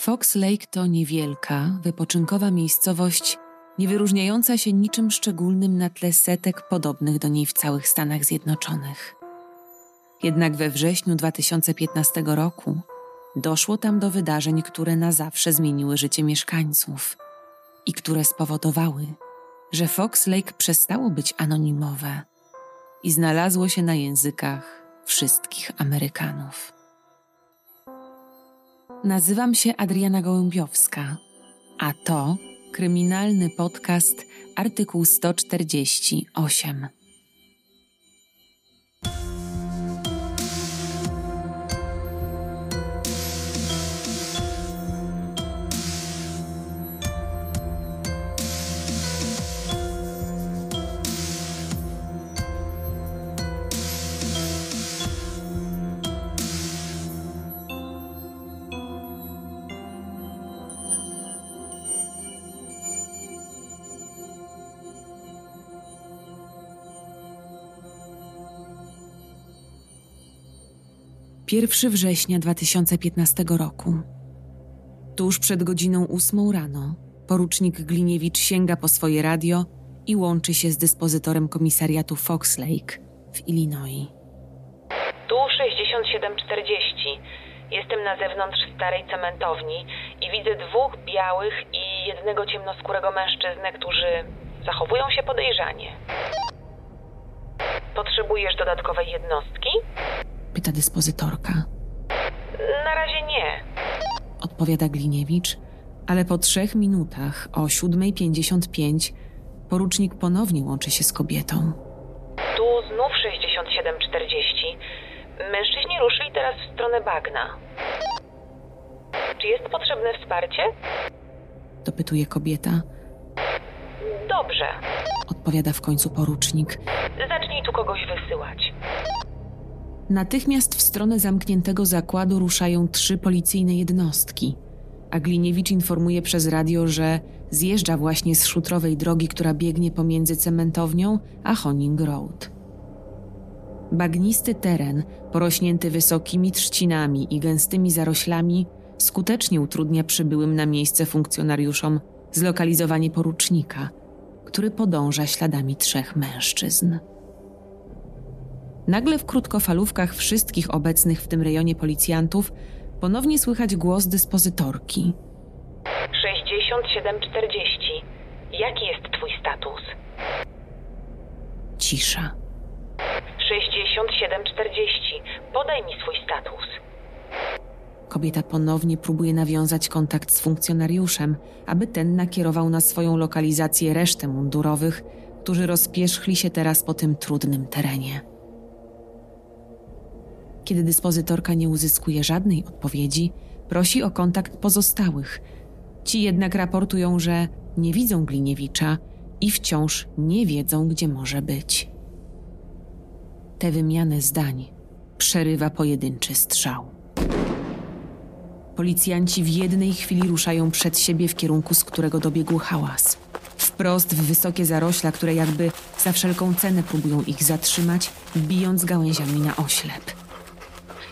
Fox Lake to niewielka, wypoczynkowa miejscowość, nie wyróżniająca się niczym szczególnym na tle setek podobnych do niej w całych Stanach Zjednoczonych. Jednak we wrześniu 2015 roku doszło tam do wydarzeń, które na zawsze zmieniły życie mieszkańców i które spowodowały, że Fox Lake przestało być anonimowe i znalazło się na językach wszystkich Amerykanów. Nazywam się Adriana Gołębiowska, a to kryminalny podcast Artykuł 148. Pierwszy września 2015 roku. Tuż przed godziną ósmą rano porucznik Gliniewicz sięga po swoje radio i łączy się z dyspozytorem komisariatu Fox Lake w Illinois. Tu 6740. Jestem na zewnątrz starej cementowni i widzę dwóch białych i jednego ciemnoskórego mężczyznę, którzy zachowują się podejrzanie. Potrzebujesz dodatkowej jednostki? Pyta dyspozytorka. Na razie nie. Odpowiada Gliniewicz, ale po trzech minutach o 7.55 porucznik ponownie łączy się z kobietą. Tu znów 6740. Mężczyźni ruszyli teraz w stronę bagna. Czy jest potrzebne wsparcie? Dopytuje kobieta. Dobrze. Odpowiada w końcu porucznik. Zacznij tu kogoś wysyłać. Natychmiast w stronę zamkniętego zakładu ruszają trzy policyjne jednostki. A Gliniewicz informuje przez radio, że zjeżdża właśnie z szutrowej drogi, która biegnie pomiędzy cementownią a Honing Road. Bagnisty teren, porośnięty wysokimi trzcinami i gęstymi zaroślami, skutecznie utrudnia przybyłym na miejsce funkcjonariuszom zlokalizowanie porucznika, który podąża śladami trzech mężczyzn. Nagle w krótkofalówkach wszystkich obecnych w tym rejonie policjantów ponownie słychać głos dyspozytorki. 6740. Jaki jest twój status? Cisza. 6740. Podaj mi swój status. Kobieta ponownie próbuje nawiązać kontakt z funkcjonariuszem, aby ten nakierował na swoją lokalizację resztę mundurowych, którzy rozpierzchli się teraz po tym trudnym terenie. Kiedy dyspozytorka nie uzyskuje żadnej odpowiedzi, prosi o kontakt pozostałych. Ci jednak raportują, że nie widzą Gliniewicza i wciąż nie wiedzą, gdzie może być. Tę wymianę zdań przerywa pojedynczy strzał. Policjanci w jednej chwili ruszają przed siebie w kierunku, z którego dobiegł hałas. Wprost w wysokie zarośla, które jakby za wszelką cenę próbują ich zatrzymać, bijąc gałęziami na oślep.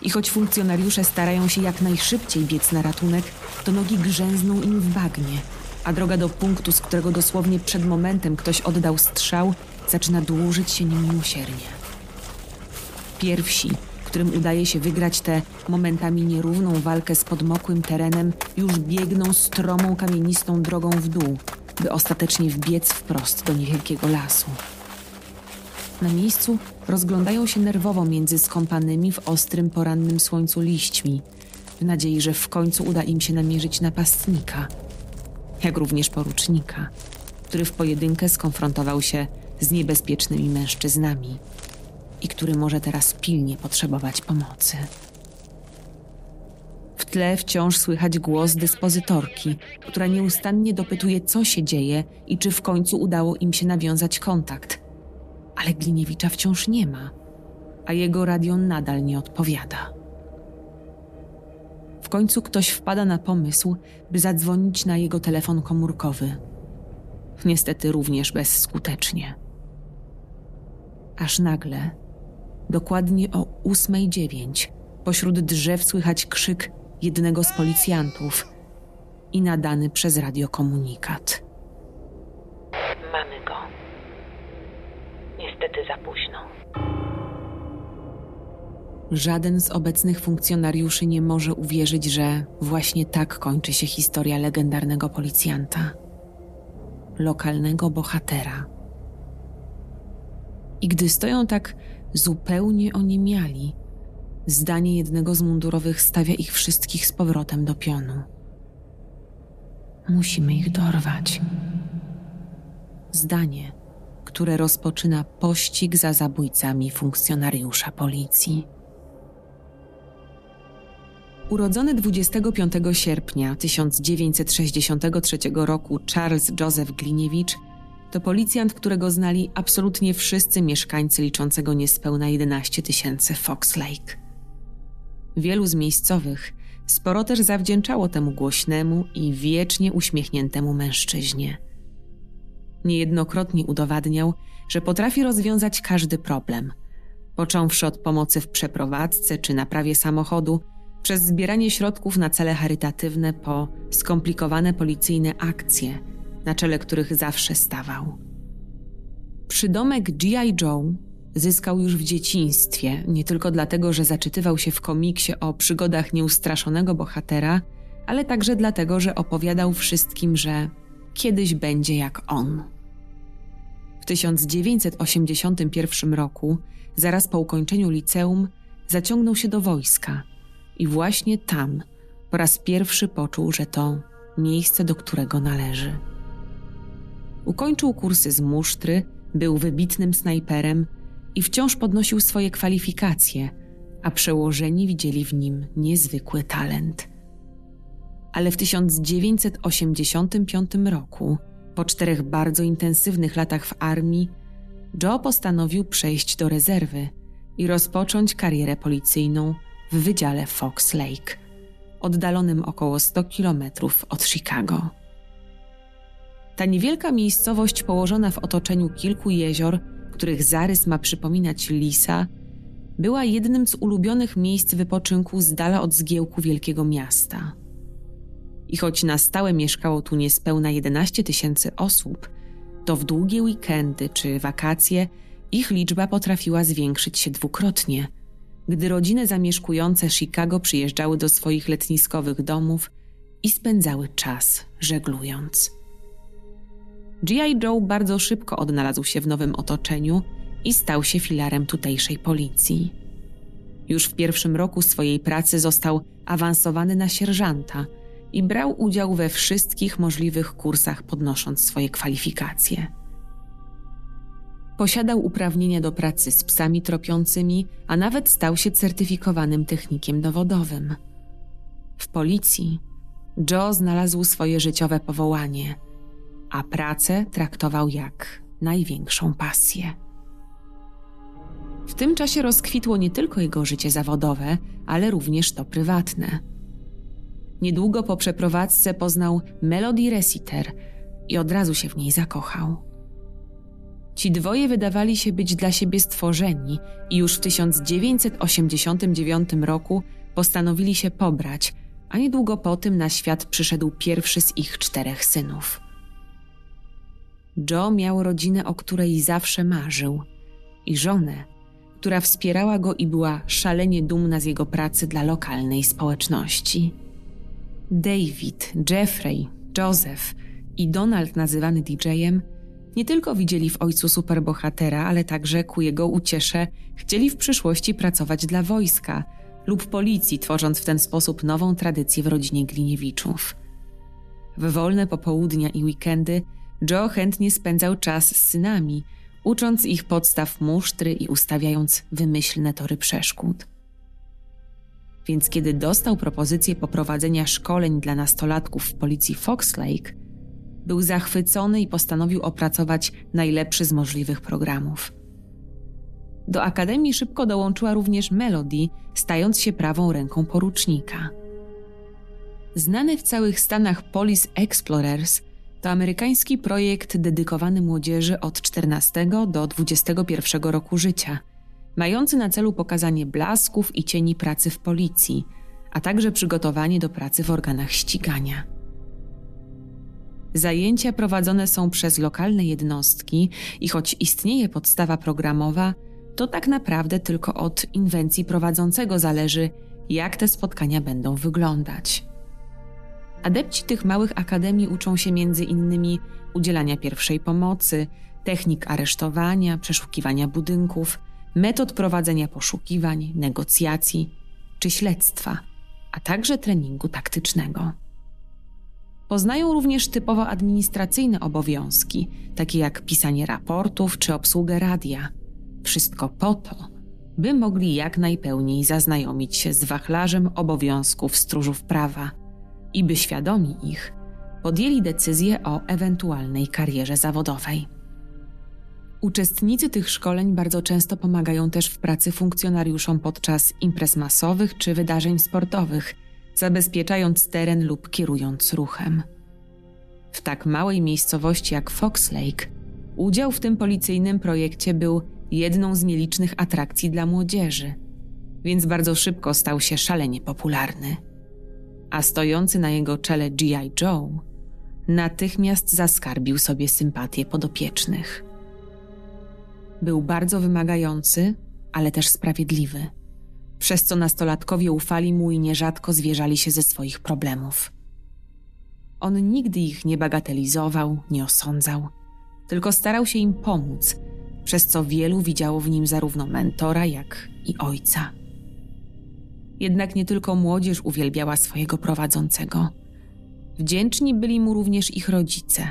I choć funkcjonariusze starają się jak najszybciej biec na ratunek, to nogi grzęzną im w bagnie, a droga do punktu, z którego dosłownie przed momentem ktoś oddał strzał, zaczyna dłużyć się niemiłosiernie. Pierwsi, którym udaje się wygrać tę momentami nierówną walkę z podmokłym terenem, już biegną stromą kamienistą drogą w dół, by ostatecznie wbiec wprost do niewielkiego lasu. Na miejscu rozglądają się nerwowo między skąpanymi w ostrym porannym słońcu liśćmi, w nadziei, że w końcu uda im się namierzyć napastnika, jak również porucznika, który w pojedynkę skonfrontował się z niebezpiecznymi mężczyznami i który może teraz pilnie potrzebować pomocy. W tle wciąż słychać głos dyspozytorki, która nieustannie dopytuje, co się dzieje i czy w końcu udało im się nawiązać kontakt. Ale Gliniewicza wciąż nie ma, a jego radio nadal nie odpowiada. W końcu ktoś wpada na pomysł, by zadzwonić na jego telefon komórkowy. Niestety również bezskutecznie. Aż nagle, dokładnie o 8.09, pośród drzew słychać krzyk jednego z policjantów i nadany przez radiokomunikat. Mamy go. Niestety za późno. Żaden z obecnych funkcjonariuszy nie może uwierzyć, że właśnie tak kończy się historia legendarnego policjanta, lokalnego bohatera. I gdy stoją tak zupełnie oniemiali, zdanie jednego z mundurowych stawia ich wszystkich z powrotem do pionu. Musimy ich dorwać. Zdanie, które rozpoczyna pościg za zabójcami funkcjonariusza policji. Urodzony 25 sierpnia 1963 roku Charles Joseph Gliniewicz to policjant, którego znali absolutnie wszyscy mieszkańcy liczącego niespełna 11 tysięcy Fox Lake. Wielu z miejscowych sporo też zawdzięczało temu głośnemu i wiecznie uśmiechniętemu mężczyźnie. Niejednokrotnie udowadniał, że potrafi rozwiązać każdy problem, począwszy od pomocy w przeprowadzce czy naprawie samochodu, przez zbieranie środków na cele charytatywne po skomplikowane policyjne akcje, na czele których zawsze stawał. Przydomek G.I. Joe zyskał już w dzieciństwie, nie tylko dlatego, że zaczytywał się w komiksie o przygodach nieustraszonego bohatera, ale także dlatego, że opowiadał wszystkim, że kiedyś będzie jak on. W 1981 roku, zaraz po ukończeniu liceum, zaciągnął się do wojska i właśnie tam po raz pierwszy poczuł, że to miejsce, do którego należy. Ukończył kursy z musztry, był wybitnym snajperem i wciąż podnosił swoje kwalifikacje, a przełożeni widzieli w nim niezwykły talent. Ale w 1985 roku, po czterech bardzo intensywnych latach w armii, Joe postanowił przejść do rezerwy i rozpocząć karierę policyjną w wydziale Fox Lake, oddalonym około 100 kilometrów od Chicago. Ta niewielka miejscowość położona w otoczeniu kilku jezior, których zarys ma przypominać lisa, była jednym z ulubionych miejsc wypoczynku z dala od zgiełku wielkiego miasta. I choć na stałe mieszkało tu niespełna 11 tysięcy osób, to w długie weekendy czy wakacje ich liczba potrafiła zwiększyć się dwukrotnie, gdy rodziny zamieszkujące Chicago przyjeżdżały do swoich letniskowych domów i spędzały czas żeglując. G.I. Joe bardzo szybko odnalazł się w nowym otoczeniu i stał się filarem tutejszej policji. Już w pierwszym roku swojej pracy został awansowany na sierżanta i brał udział we wszystkich możliwych kursach, podnosząc swoje kwalifikacje. Posiadał uprawnienia do pracy z psami tropiącymi, a nawet stał się certyfikowanym technikiem dowodowym. W policji Joe znalazł swoje życiowe powołanie – a pracę traktował jak największą pasję. W tym czasie rozkwitło nie tylko jego życie zawodowe, ale również to prywatne. Niedługo po przeprowadzce poznał Melody Resiter i od razu się w niej zakochał. Ci dwoje wydawali się być dla siebie stworzeni i już w 1989 roku postanowili się pobrać, a niedługo po tym na świat przyszedł pierwszy z ich czterech synów. Joe miał rodzinę, o której zawsze marzył, i żonę, która wspierała go i była szalenie dumna z jego pracy dla lokalnej społeczności. David, Jeffrey, Joseph i Donald, nazywany DJ-em, nie tylko widzieli w ojcu superbohatera, ale także ku jego uciesze chcieli w przyszłości pracować dla wojska lub policji, tworząc w ten sposób nową tradycję w rodzinie Gliniewiczów. W wolne popołudnia i weekendy Joe chętnie spędzał czas z synami, ucząc ich podstaw musztry i ustawiając wymyślne tory przeszkód. Więc kiedy dostał propozycję poprowadzenia szkoleń dla nastolatków w policji Fox Lake, był zachwycony i postanowił opracować najlepszy z możliwych programów. Do akademii szybko dołączyła również Melody, stając się prawą ręką porucznika. Znany w całych Stanach Police Explorers to amerykański projekt dedykowany młodzieży od 14 do 21 roku życia, mający na celu pokazanie blasków i cieni pracy w policji, a także przygotowanie do pracy w organach ścigania. Zajęcia prowadzone są przez lokalne jednostki i choć istnieje podstawa programowa, to tak naprawdę tylko od inwencji prowadzącego zależy, jak te spotkania będą wyglądać. Adepci tych małych akademii uczą się między innymi udzielania pierwszej pomocy, technik aresztowania, przeszukiwania budynków, metod prowadzenia poszukiwań, negocjacji czy śledztwa, a także treningu taktycznego. Poznają również typowo administracyjne obowiązki, takie jak pisanie raportów czy obsługę radia. Wszystko po to, by mogli jak najpełniej zaznajomić się z wachlarzem obowiązków stróżów prawa i by świadomi ich podjęli decyzję o ewentualnej karierze zawodowej. Uczestnicy tych szkoleń bardzo często pomagają też w pracy funkcjonariuszom podczas imprez masowych czy wydarzeń sportowych, zabezpieczając teren lub kierując ruchem. W tak małej miejscowości jak Fox Lake, udział w tym policyjnym projekcie był jedną z nielicznych atrakcji dla młodzieży, więc bardzo szybko stał się szalenie popularny. A stojący na jego czele G.I. Joe natychmiast zaskarbił sobie sympatię podopiecznych. Był bardzo wymagający, ale też sprawiedliwy, przez co nastolatkowie ufali mu i nierzadko zwierzali się ze swoich problemów. On nigdy ich nie bagatelizował, nie osądzał, tylko starał się im pomóc, przez co wielu widziało w nim zarówno mentora, jak i ojca. Jednak nie tylko młodzież uwielbiała swojego prowadzącego. Wdzięczni byli mu również ich rodzice.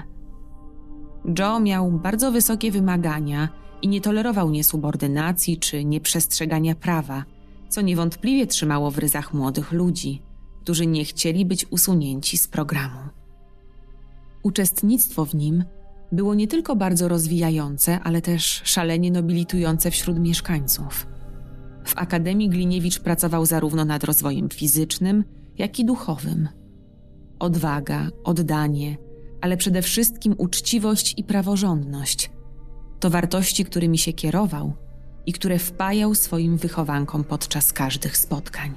Joe miał bardzo wysokie wymagania i nie tolerował niesubordynacji czy nieprzestrzegania prawa, co niewątpliwie trzymało w ryzach młodych ludzi, którzy nie chcieli być usunięci z programu. Uczestnictwo w nim było nie tylko bardzo rozwijające, ale też szalenie nobilitujące wśród mieszkańców. W Akademii Gliniewicz pracował zarówno nad rozwojem fizycznym, jak i duchowym. Odwaga, oddanie, ale przede wszystkim uczciwość i praworządność to wartości, którymi się kierował i które wpajał swoim wychowankom podczas każdych spotkań.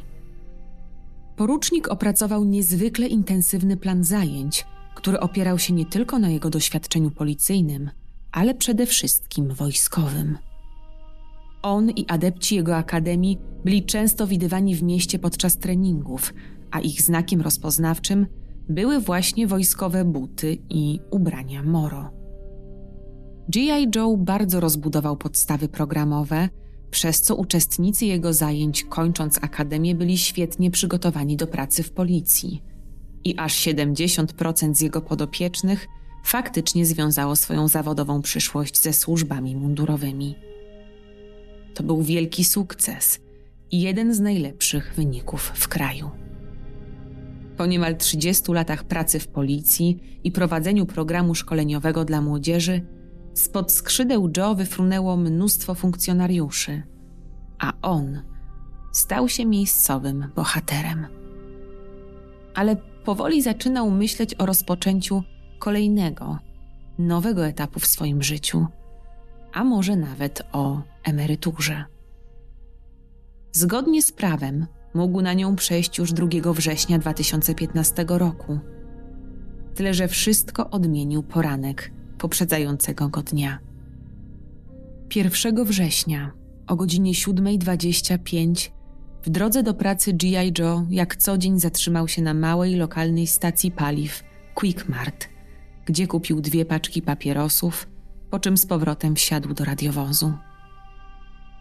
Porucznik opracował niezwykle intensywny plan zajęć, który opierał się nie tylko na jego doświadczeniu policyjnym, ale przede wszystkim wojskowym. On i adepci jego akademii byli często widywani w mieście podczas treningów, a ich znakiem rozpoznawczym były właśnie wojskowe buty i ubrania Moro. G.I. Joe bardzo rozbudował podstawy programowe, przez co uczestnicy jego zajęć, kończąc akademię, byli świetnie przygotowani do pracy w policji. I aż 70% z jego podopiecznych faktycznie związało swoją zawodową przyszłość ze służbami mundurowymi. To był wielki sukces i jeden z najlepszych wyników w kraju. Po niemal 30 latach pracy w policji i prowadzeniu programu szkoleniowego dla młodzieży, Spod skrzydeł Joe wyfrunęło mnóstwo funkcjonariuszy, a on stał się miejscowym bohaterem. Ale powoli zaczynał myśleć o rozpoczęciu kolejnego, nowego etapu w swoim życiu, a może nawet o emeryturze. Zgodnie z prawem mógł na nią przejść już 2 września 2015 roku. Tyle, że wszystko odmienił poranek poprzedzającego go dnia. 1 września o godzinie 7.25 w drodze do pracy G.I. Joe jak co dzień zatrzymał się na małej lokalnej stacji paliw Quickmart, gdzie kupił dwie paczki papierosów, po czym z powrotem wsiadł do radiowozu.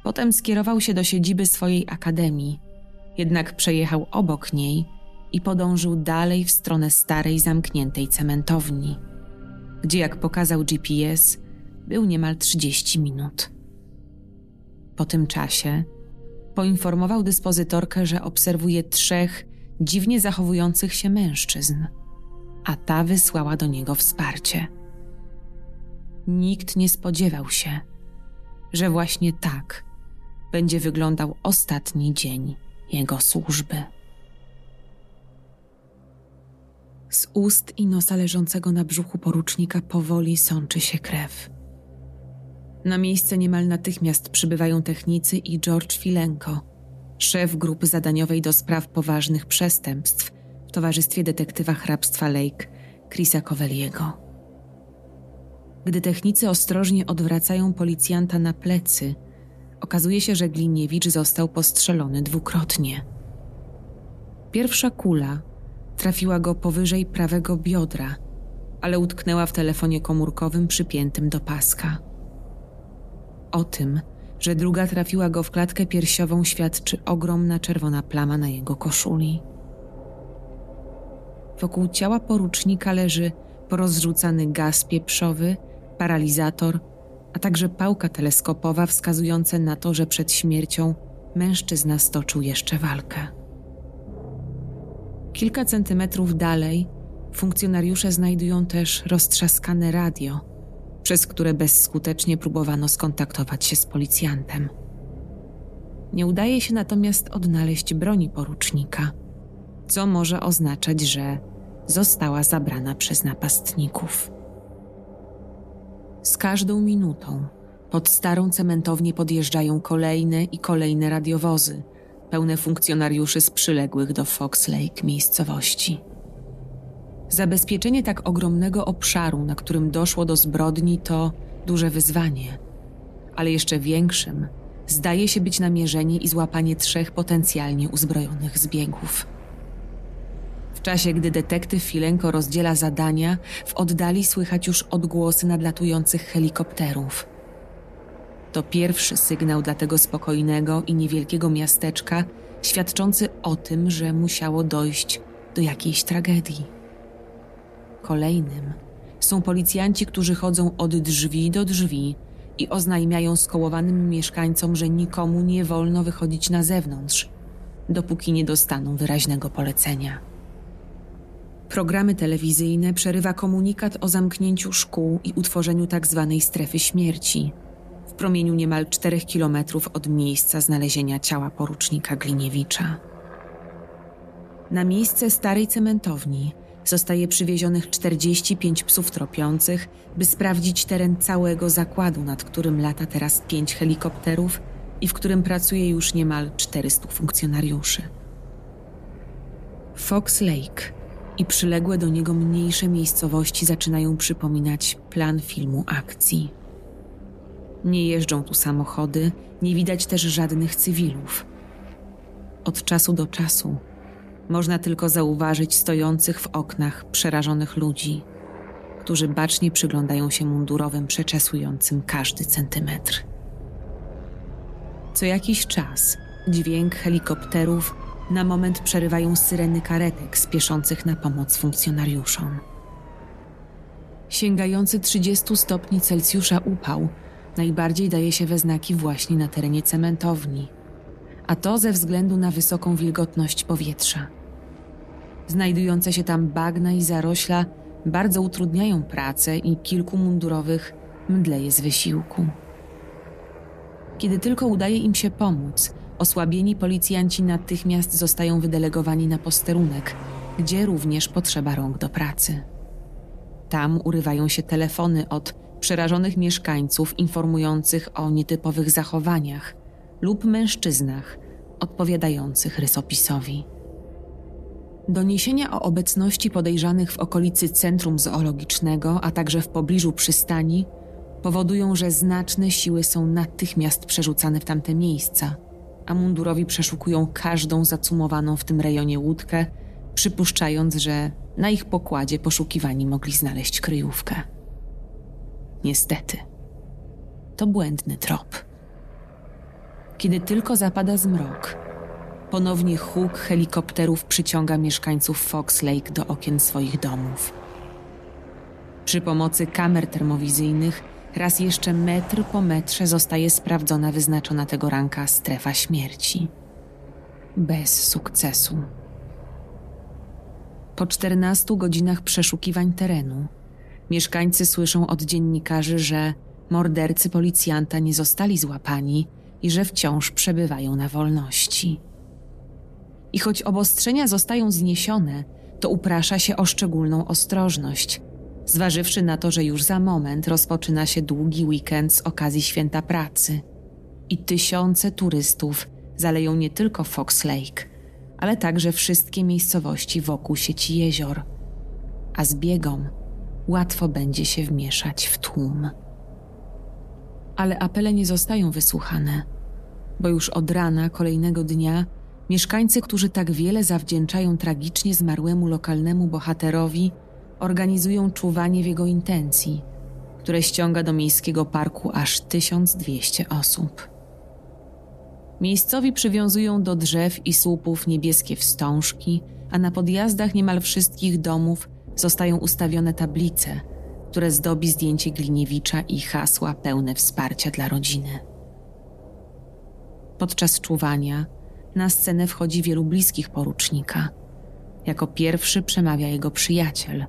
Potem skierował się do siedziby swojej akademii, jednak przejechał obok niej i podążył dalej w stronę starej zamkniętej cementowni gdzie jak pokazał GPS, był niemal 30 minut. Po tym czasie poinformował dyspozytorkę, że obserwuje trzech dziwnie zachowujących się mężczyzn, a ta wysłała do niego wsparcie. Nikt nie spodziewał się, że właśnie tak będzie wyglądał ostatni dzień jego służby. Z ust i nosa leżącego na brzuchu porucznika powoli sączy się krew. Na miejsce niemal natychmiast przybywają technicy i George Filenko, szef grupy zadaniowej do spraw poważnych przestępstw w towarzystwie detektywa hrabstwa Lake Chrisa Coveliego. Gdy technicy ostrożnie odwracają policjanta na plecy, okazuje się, że Gliniewicz został postrzelony dwukrotnie. Pierwsza kula trafiła go powyżej prawego biodra, ale utknęła w telefonie komórkowym przypiętym do paska. O tym, że druga trafiła go w klatkę piersiową, świadczy ogromna czerwona plama na jego koszuli. Wokół ciała porucznika leży porozrzucany gaz pieprzowy, paralizator, a także pałka teleskopowa wskazująca na to, że przed śmiercią mężczyzna stoczył jeszcze walkę. Kilka centymetrów dalej funkcjonariusze znajdują też roztrzaskane radio, przez które bezskutecznie próbowano skontaktować się z policjantem. Nie udaje się natomiast odnaleźć broni porucznika, co może oznaczać, że została zabrana przez napastników. Z każdą minutą pod starą cementownię podjeżdżają kolejne i kolejne radiowozy, pełne funkcjonariuszy z przyległych do Fox Lake miejscowości. Zabezpieczenie tak ogromnego obszaru, na którym doszło do zbrodni, to duże wyzwanie, ale jeszcze większym zdaje się być namierzenie i złapanie trzech potencjalnie uzbrojonych zbiegów. W czasie, gdy detektyw Filenko rozdziela zadania, w oddali słychać już odgłosy nadlatujących helikopterów. To pierwszy sygnał dla tego spokojnego i niewielkiego miasteczka, świadczący o tym, że musiało dojść do jakiejś tragedii. Kolejnym są policjanci, którzy chodzą od drzwi do drzwi i oznajmiają skołowanym mieszkańcom, że nikomu nie wolno wychodzić na zewnątrz, dopóki nie dostaną wyraźnego polecenia. Programy telewizyjne przerywa komunikat o zamknięciu szkół i utworzeniu tzw. Tak strefy śmierci promieniu niemal 4 kilometrów od miejsca znalezienia ciała porucznika Gliniewicza. Na miejsce starej cementowni zostaje przywiezionych 45 psów tropiących, by sprawdzić teren całego zakładu, nad którym lata teraz pięć helikopterów i w którym pracuje już niemal 400 funkcjonariuszy. Fox Lake i przyległe do niego mniejsze miejscowości zaczynają przypominać plan filmu akcji. Nie jeżdżą tu samochody, nie widać też żadnych cywilów. Od czasu do czasu można tylko zauważyć stojących w oknach przerażonych ludzi, którzy bacznie przyglądają się mundurowym przeczesującym każdy centymetr. Co jakiś czas dźwięk helikopterów na moment przerywają syreny karetek spieszących na pomoc funkcjonariuszom. Sięgający 30 stopni Celsjusza upał najbardziej daje się we znaki właśnie na terenie cementowni, a to ze względu na wysoką wilgotność powietrza. Znajdujące się tam bagna i zarośla bardzo utrudniają pracę i kilku mundurowych mdleje z wysiłku. Kiedy tylko udaje im się pomóc, Osłabieni policjanci natychmiast zostają wydelegowani na posterunek, gdzie również potrzeba rąk do pracy. Tam urywają się telefony od przerażonych mieszkańców informujących o nietypowych zachowaniach lub mężczyznach odpowiadających rysopisowi. Doniesienia o obecności podejrzanych w okolicy centrum zoologicznego, a także w pobliżu przystani powodują, że znaczne siły są natychmiast przerzucane w tamte miejsca – a mundurowi przeszukują każdą zacumowaną w tym rejonie łódkę, przypuszczając, że na ich pokładzie poszukiwani mogli znaleźć kryjówkę. Niestety, to błędny trop. Kiedy tylko zapada zmrok, ponownie huk helikopterów przyciąga mieszkańców Fox Lake do okien swoich domów. Przy pomocy kamer termowizyjnych Raz jeszcze metr po metrze zostaje sprawdzona wyznaczona tego ranka strefa śmierci. Bez sukcesu. Po 14 godzinach przeszukiwań terenu, mieszkańcy słyszą od dziennikarzy, że mordercy policjanta nie zostali złapani i że wciąż przebywają na wolności. I choć obostrzenia zostają zniesione, to uprasza się o szczególną ostrożność, zważywszy na to, że już za moment rozpoczyna się długi weekend z okazji święta pracy i tysiące turystów zaleją nie tylko Fox Lake, ale także wszystkie miejscowości wokół sieci jezior, a zbiegom łatwo będzie się wmieszać w tłum. Ale apele nie zostają wysłuchane, bo już od rana kolejnego dnia mieszkańcy, którzy tak wiele zawdzięczają tragicznie zmarłemu lokalnemu bohaterowi, organizują czuwanie w jego intencji, które ściąga do miejskiego parku aż 1200 osób. Miejscowi przywiązują do drzew i słupów niebieskie wstążki, a na podjazdach niemal wszystkich domów zostają ustawione tablice, które zdobi zdjęcie Gliniewicza i hasła pełne wsparcia dla rodziny. Podczas czuwania na scenę wchodzi wielu bliskich porucznika. Jako pierwszy przemawia jego przyjaciel,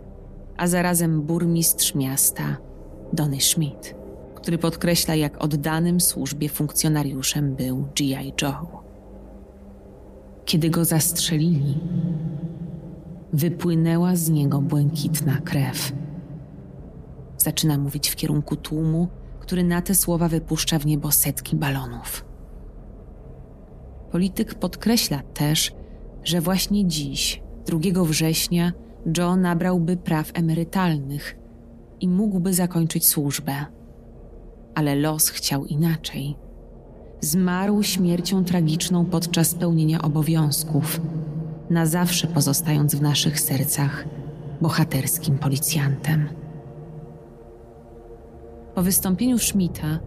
a zarazem burmistrz miasta Donny Schmidt, który podkreśla, jak oddanym służbie funkcjonariuszem był G.I. Joe. Kiedy go zastrzelili, wypłynęła z niego błękitna krew. Zaczyna mówić w kierunku tłumu, który na te słowa wypuszcza w niebo setki balonów. Polityk podkreśla też, że właśnie dziś, 2 września, Joe nabrałby praw emerytalnych i mógłby zakończyć służbę. Ale los chciał inaczej. Zmarł śmiercią tragiczną podczas pełnienia obowiązków, na zawsze pozostając w naszych sercach bohaterskim policjantem. Po wystąpieniu Schmidta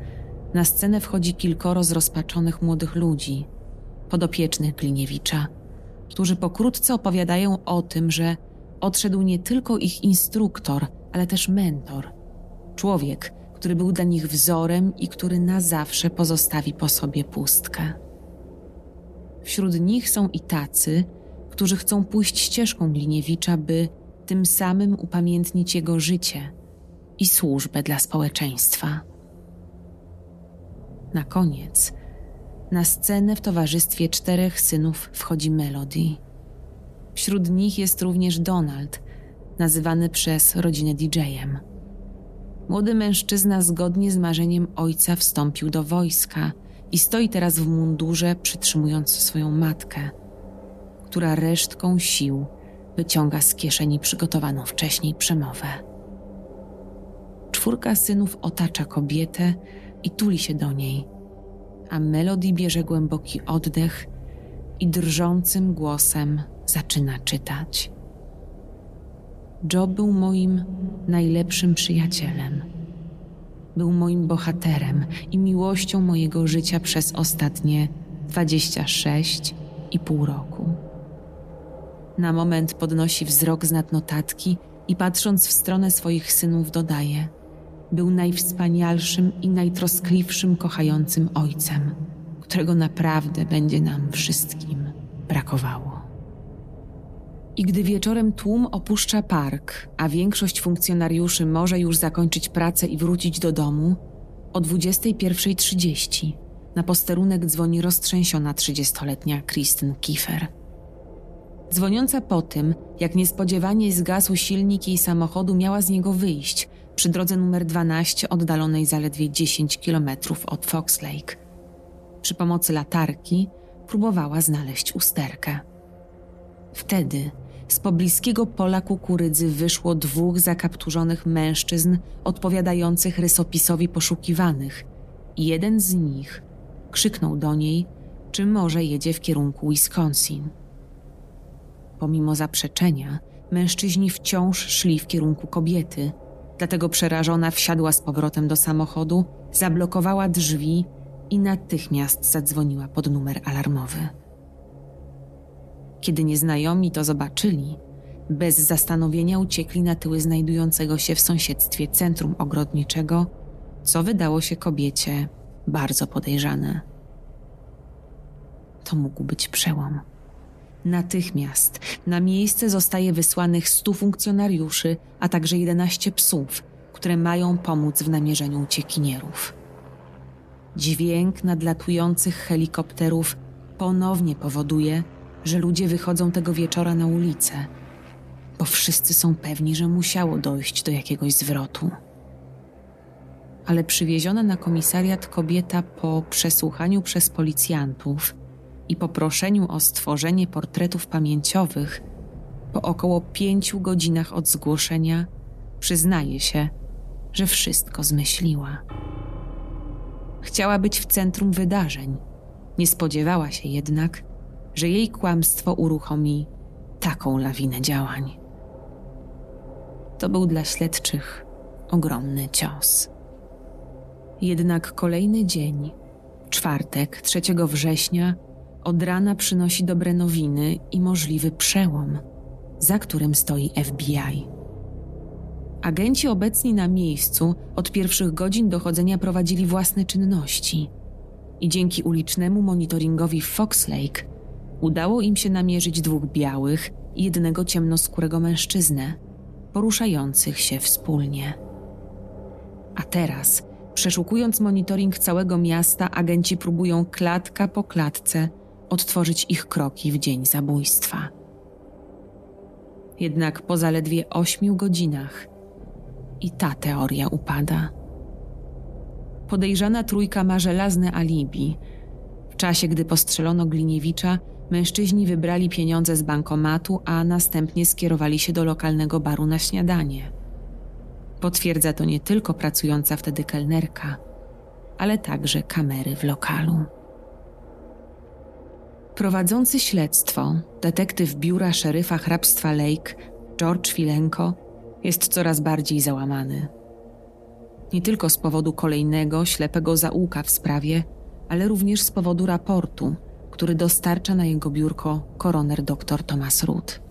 na scenę wchodzi kilkoro zrozpaczonych młodych ludzi, podopiecznych Gliniewicza, którzy pokrótce opowiadają o tym, że odszedł nie tylko ich instruktor, ale też mentor. Człowiek, który był dla nich wzorem i który na zawsze pozostawi po sobie pustkę. Wśród nich są i tacy, którzy chcą pójść ścieżką Gliniewicza, by tym samym upamiętnić jego życie i służbę dla społeczeństwa. Na koniec, na scenę w towarzystwie czterech synów wchodzi Melody. Wśród nich jest również Donald, nazywany przez rodzinę DJ-em. Młody mężczyzna zgodnie z marzeniem ojca wstąpił do wojska i stoi teraz w mundurze, przytrzymując swoją matkę, która resztką sił wyciąga z kieszeni przygotowaną wcześniej przemowę. Czwórka synów otacza kobietę i tuli się do niej, a Melody bierze głęboki oddech i drżącym głosem zaczyna czytać. Joe był moim najlepszym przyjacielem. Był moim bohaterem i miłością mojego życia przez ostatnie 26 i pół roku. Na moment podnosi wzrok z nad notatki i patrząc w stronę swoich synów dodaje: Był najwspanialszym i najtroskliwszym kochającym ojcem, którego naprawdę będzie nam wszystkim brakowało. I gdy wieczorem tłum opuszcza park, a większość funkcjonariuszy może już zakończyć pracę i wrócić do domu, o 21.30 na posterunek dzwoni roztrzęsiona 30-letnia Kristen Kiefer. Dzwoniąca po tym, jak niespodziewanie zgasł silnik jej samochodu, miała z niego wyjść przy drodze numer 12 oddalonej zaledwie 10 kilometrów od Fox Lake. Przy pomocy latarki próbowała znaleźć usterkę. Wtedy z pobliskiego pola kukurydzy wyszło dwóch zakapturzonych mężczyzn odpowiadających rysopisowi poszukiwanych. Jeden z nich krzyknął do niej, czy może jedzie w kierunku Wisconsin. Pomimo zaprzeczenia, mężczyźni wciąż szli w kierunku kobiety, dlatego przerażona wsiadła z powrotem do samochodu, zablokowała drzwi i natychmiast zadzwoniła pod numer alarmowy. Kiedy nieznajomi to zobaczyli, bez zastanowienia uciekli na tyły znajdującego się w sąsiedztwie centrum ogrodniczego, co wydało się kobiecie bardzo podejrzane. To mógł być przełom. Natychmiast na miejsce zostaje wysłanych 100 funkcjonariuszy, a także 11 psów, które mają pomóc w namierzeniu uciekinierów. Dźwięk nadlatujących helikopterów ponownie powoduje, że ludzie wychodzą tego wieczora na ulicę, bo wszyscy są pewni, że musiało dojść do jakiegoś zwrotu. Ale przywieziona na komisariat kobieta po przesłuchaniu przez policjantów i poproszeniu o stworzenie portretów pamięciowych po około pięciu godzinach od zgłoszenia przyznaje się, że wszystko zmyśliła. Chciała być w centrum wydarzeń. Nie spodziewała się jednak, że jej kłamstwo uruchomi taką lawinę działań. To był dla śledczych ogromny cios. Jednak kolejny dzień, czwartek, 3 września, od rana przynosi dobre nowiny i możliwy przełom, za którym stoi FBI. Agenci obecni na miejscu od pierwszych godzin dochodzenia prowadzili własne czynności i dzięki ulicznemu monitoringowi Fox Lake udało im się namierzyć dwóch białych i jednego ciemnoskórego mężczyznę, poruszających się wspólnie. A teraz, przeszukując monitoring całego miasta, agenci próbują klatka po klatce odtworzyć ich kroki w dzień zabójstwa. Jednak po zaledwie ośmiu godzinach i ta teoria upada. Podejrzana trójka ma żelazne alibi. W czasie, gdy postrzelono Gliniewicza, mężczyźni wybrali pieniądze z bankomatu, a następnie skierowali się do lokalnego baru na śniadanie. Potwierdza to nie tylko pracująca wtedy kelnerka, ale także kamery w lokalu. Prowadzący śledztwo, detektyw biura szeryfa hrabstwa Lake, George Filenko, jest coraz bardziej załamany. Nie tylko z powodu kolejnego ślepego zaułka w sprawie, ale również z powodu raportu, który dostarcza na jego biurko koroner dr Thomas Root.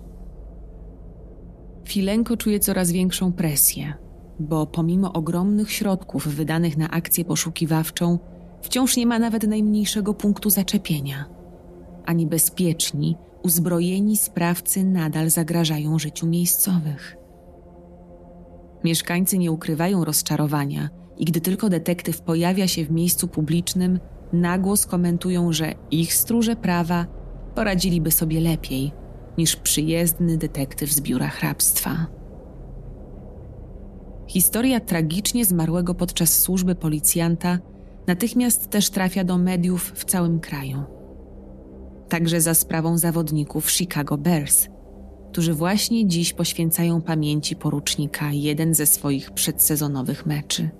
Filenko czuje coraz większą presję, bo pomimo ogromnych środków wydanych na akcję poszukiwawczą, wciąż nie ma nawet najmniejszego punktu zaczepienia. Ani bezpieczni, uzbrojeni sprawcy nadal zagrażają życiu miejscowych. Mieszkańcy nie ukrywają rozczarowania i gdy tylko detektyw pojawia się w miejscu publicznym, nagłos komentują, że ich stróże prawa poradziliby sobie lepiej niż przyjezdny detektyw z biura hrabstwa. Historia tragicznie zmarłego podczas służby policjanta natychmiast też trafia do mediów w całym kraju. Także za sprawą zawodników Chicago Bears, którzy właśnie dziś poświęcają pamięci porucznika jeden ze swoich przedsezonowych meczy.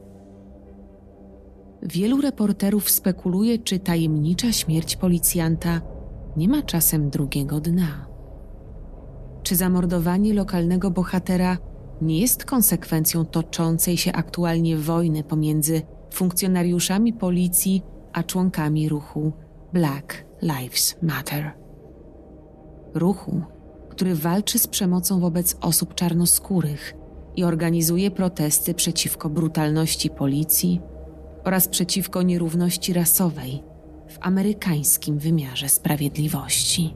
Wielu reporterów spekuluje, czy tajemnicza śmierć policjanta nie ma czasem drugiego dna. Czy zamordowanie lokalnego bohatera nie jest konsekwencją toczącej się aktualnie wojny pomiędzy funkcjonariuszami policji a członkami ruchu Black Lives Matter? Ruchu, który walczy z przemocą wobec osób czarnoskórych i organizuje protesty przeciwko brutalności policji oraz przeciwko nierówności rasowej w amerykańskim wymiarze sprawiedliwości.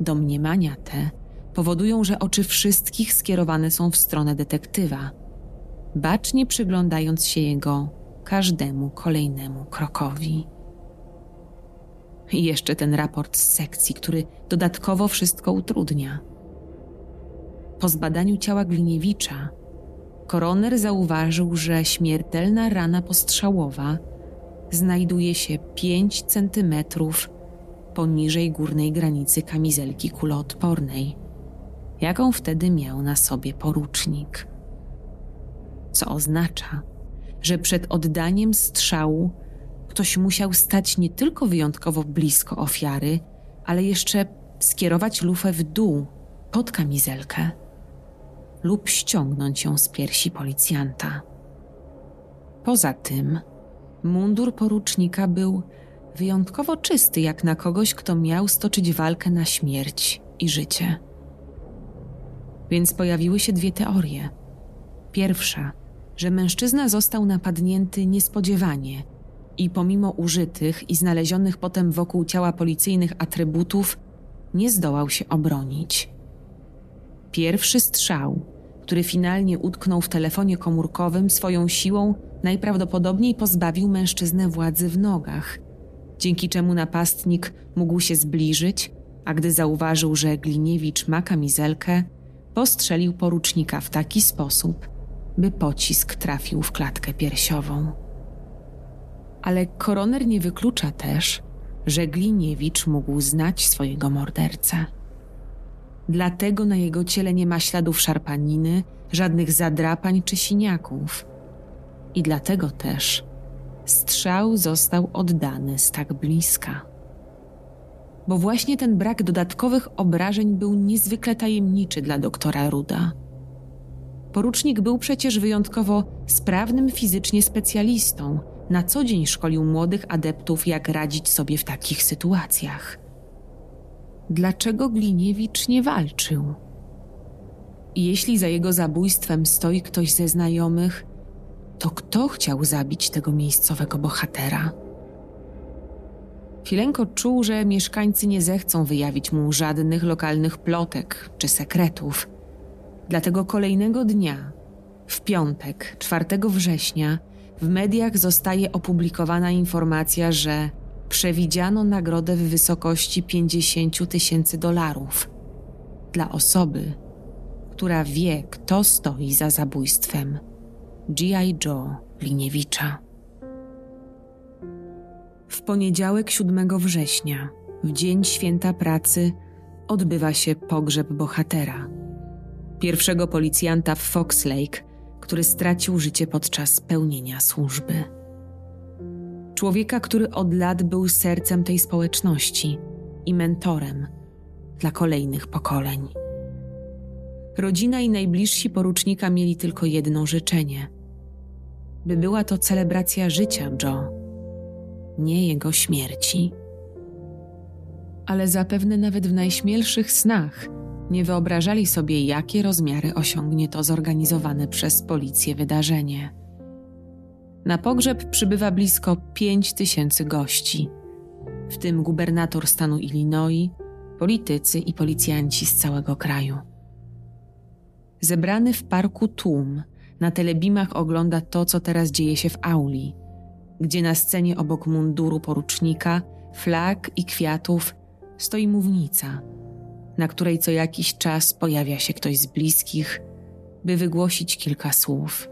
Domniemania te powodują, że oczy wszystkich skierowane są w stronę detektywa, bacznie przyglądając się jego każdemu kolejnemu krokowi. I jeszcze ten raport z sekcji, który dodatkowo wszystko utrudnia. Po zbadaniu ciała Gliniewicza, koroner zauważył, że śmiertelna rana postrzałowa znajduje się 5 centymetrów poniżej górnej granicy kamizelki kuloodpornej, jaką wtedy miał na sobie porucznik. Co oznacza, że przed oddaniem strzału ktoś musiał stać nie tylko wyjątkowo blisko ofiary, ale jeszcze skierować lufę w dół, pod kamizelkę, lub ściągnąć ją z piersi policjanta. Poza tym, mundur porucznika był wyjątkowo czysty, jak na kogoś, kto miał stoczyć walkę na śmierć i życie. Więc pojawiły się dwie teorie. Pierwsza, że mężczyzna został napadnięty niespodziewanie i pomimo użytych i znalezionych potem wokół ciała policyjnych atrybutów, nie zdołał się obronić. Pierwszy strzał, który finalnie utknął w telefonie komórkowym, swoją siłą najprawdopodobniej pozbawił mężczyznę władzy w nogach, dzięki czemu napastnik mógł się zbliżyć, a gdy zauważył, że Gliniewicz ma kamizelkę, postrzelił porucznika w taki sposób, by pocisk trafił w klatkę piersiową ale koroner nie wyklucza też, że Gliniewicz mógł znać swojego mordercę. Dlatego na jego ciele nie ma śladów szarpaniny, żadnych zadrapań czy siniaków. I dlatego też strzał został oddany z tak bliska. Bo właśnie ten brak dodatkowych obrażeń był niezwykle tajemniczy dla doktora Ruda. Porucznik był przecież wyjątkowo sprawnym fizycznie specjalistą. Na co dzień szkolił młodych adeptów, jak radzić sobie w takich sytuacjach. Dlaczego Gliniewicz nie walczył? Jeśli za jego zabójstwem stoi ktoś ze znajomych, to kto chciał zabić tego miejscowego bohatera? Filenko czuł, że mieszkańcy nie zechcą wyjawić mu żadnych lokalnych plotek czy sekretów. Dlatego kolejnego dnia, w piątek, 4 września, w mediach zostaje opublikowana informacja, że przewidziano nagrodę w wysokości 50 tysięcy dolarów dla osoby, która wie, kto stoi za zabójstwem G.I. Joe Liniewicza. W poniedziałek 7 września, w dzień święta pracy, odbywa się pogrzeb bohatera. Pierwszego policjanta w Fox Lake, który stracił życie podczas pełnienia służby. Człowieka, który od lat był sercem tej społeczności i mentorem dla kolejnych pokoleń. Rodzina i najbliżsi porucznika mieli tylko jedno życzenie: by była to celebracja życia Joe, nie jego śmierci. Ale zapewne nawet w najśmielszych snach nie wyobrażali sobie, jakie rozmiary osiągnie to zorganizowane przez policję wydarzenie. Na pogrzeb przybywa blisko 5 tysięcy gości, w tym gubernator stanu Illinois, politycy i policjanci z całego kraju. Zebrany w parku tłum na telebimach ogląda to, co teraz dzieje się w auli, gdzie na scenie obok munduru porucznika, flag i kwiatów stoi mównica, na której co jakiś czas pojawia się ktoś z bliskich, by wygłosić kilka słów.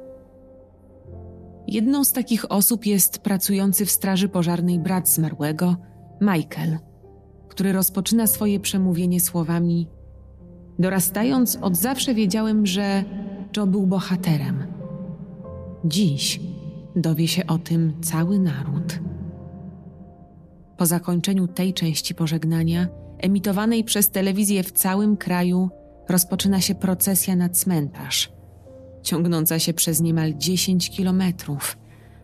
Jedną z takich osób jest pracujący w Straży Pożarnej brat zmarłego, Michael, który rozpoczyna swoje przemówienie słowami: Dorastając, od zawsze wiedziałem, że Joe był bohaterem. Dziś dowie się o tym cały naród. Po zakończeniu tej części pożegnania, emitowanej przez telewizję w całym kraju, rozpoczyna się procesja na cmentarz, ciągnąca się przez niemal 10 kilometrów,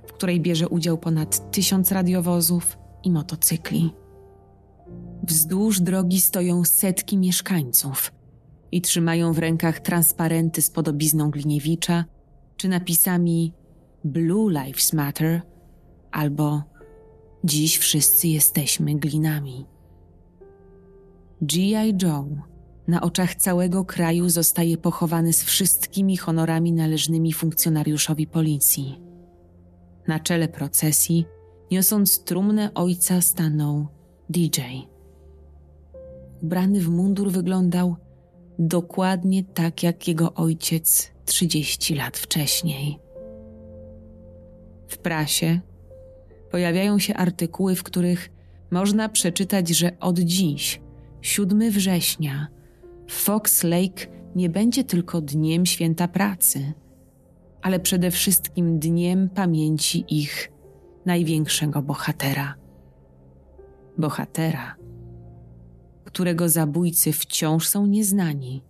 w której bierze udział ponad tysiąc radiowozów i motocykli. Wzdłuż drogi stoją setki mieszkańców i trzymają w rękach transparenty z podobizną Gliniewicza czy napisami Blue Lives Matter albo Dziś wszyscy jesteśmy glinami. G.I. Joe na oczach całego kraju zostaje pochowany z wszystkimi honorami należnymi funkcjonariuszowi policji. Na czele procesji, niosąc trumnę ojca, stanął DJ. Ubrany w mundur wyglądał dokładnie tak jak jego ojciec 30 lat wcześniej. W prasie pojawiają się artykuły, w których można przeczytać, że od dziś, 7 września, Fox Lake nie będzie tylko dniem święta pracy, ale przede wszystkim dniem pamięci ich największego bohatera. Bohatera, którego zabójcy wciąż są nieznani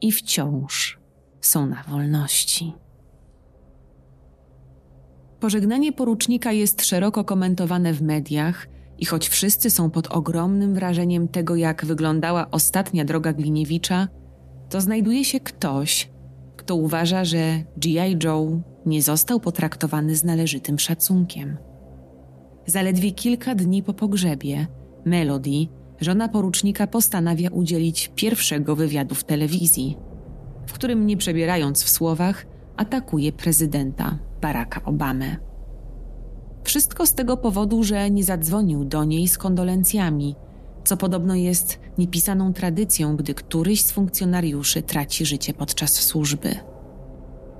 i wciąż są na wolności. Pożegnanie porucznika jest szeroko komentowane w mediach i choć wszyscy są pod ogromnym wrażeniem tego, jak wyglądała ostatnia droga Gliniewicza, to znajduje się ktoś, kto uważa, że G.I. Joe nie został potraktowany z należytym szacunkiem. Zaledwie kilka dni po pogrzebie, Melody, żona porucznika, postanawia udzielić pierwszego wywiadu w telewizji, w którym nie przebierając w słowach, atakuje prezydenta Baracka Obamę. Wszystko z tego powodu, że nie zadzwonił do niej z kondolencjami, co podobno jest niepisaną tradycją, gdy któryś z funkcjonariuszy traci życie podczas służby.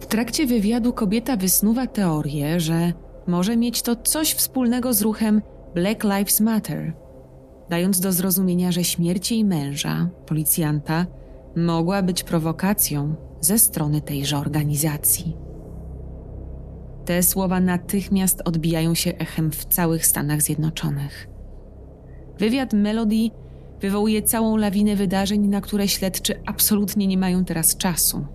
W trakcie wywiadu kobieta wysnuwa teorię, że może mieć to coś wspólnego z ruchem Black Lives Matter dając do zrozumienia, że śmierć jej męża, policjanta, mogła być prowokacją ze strony tejże organizacji. Te słowa natychmiast odbijają się echem w całych Stanach Zjednoczonych. Wywiad Melody wywołuje całą lawinę wydarzeń, na które śledczy absolutnie nie mają teraz czasu.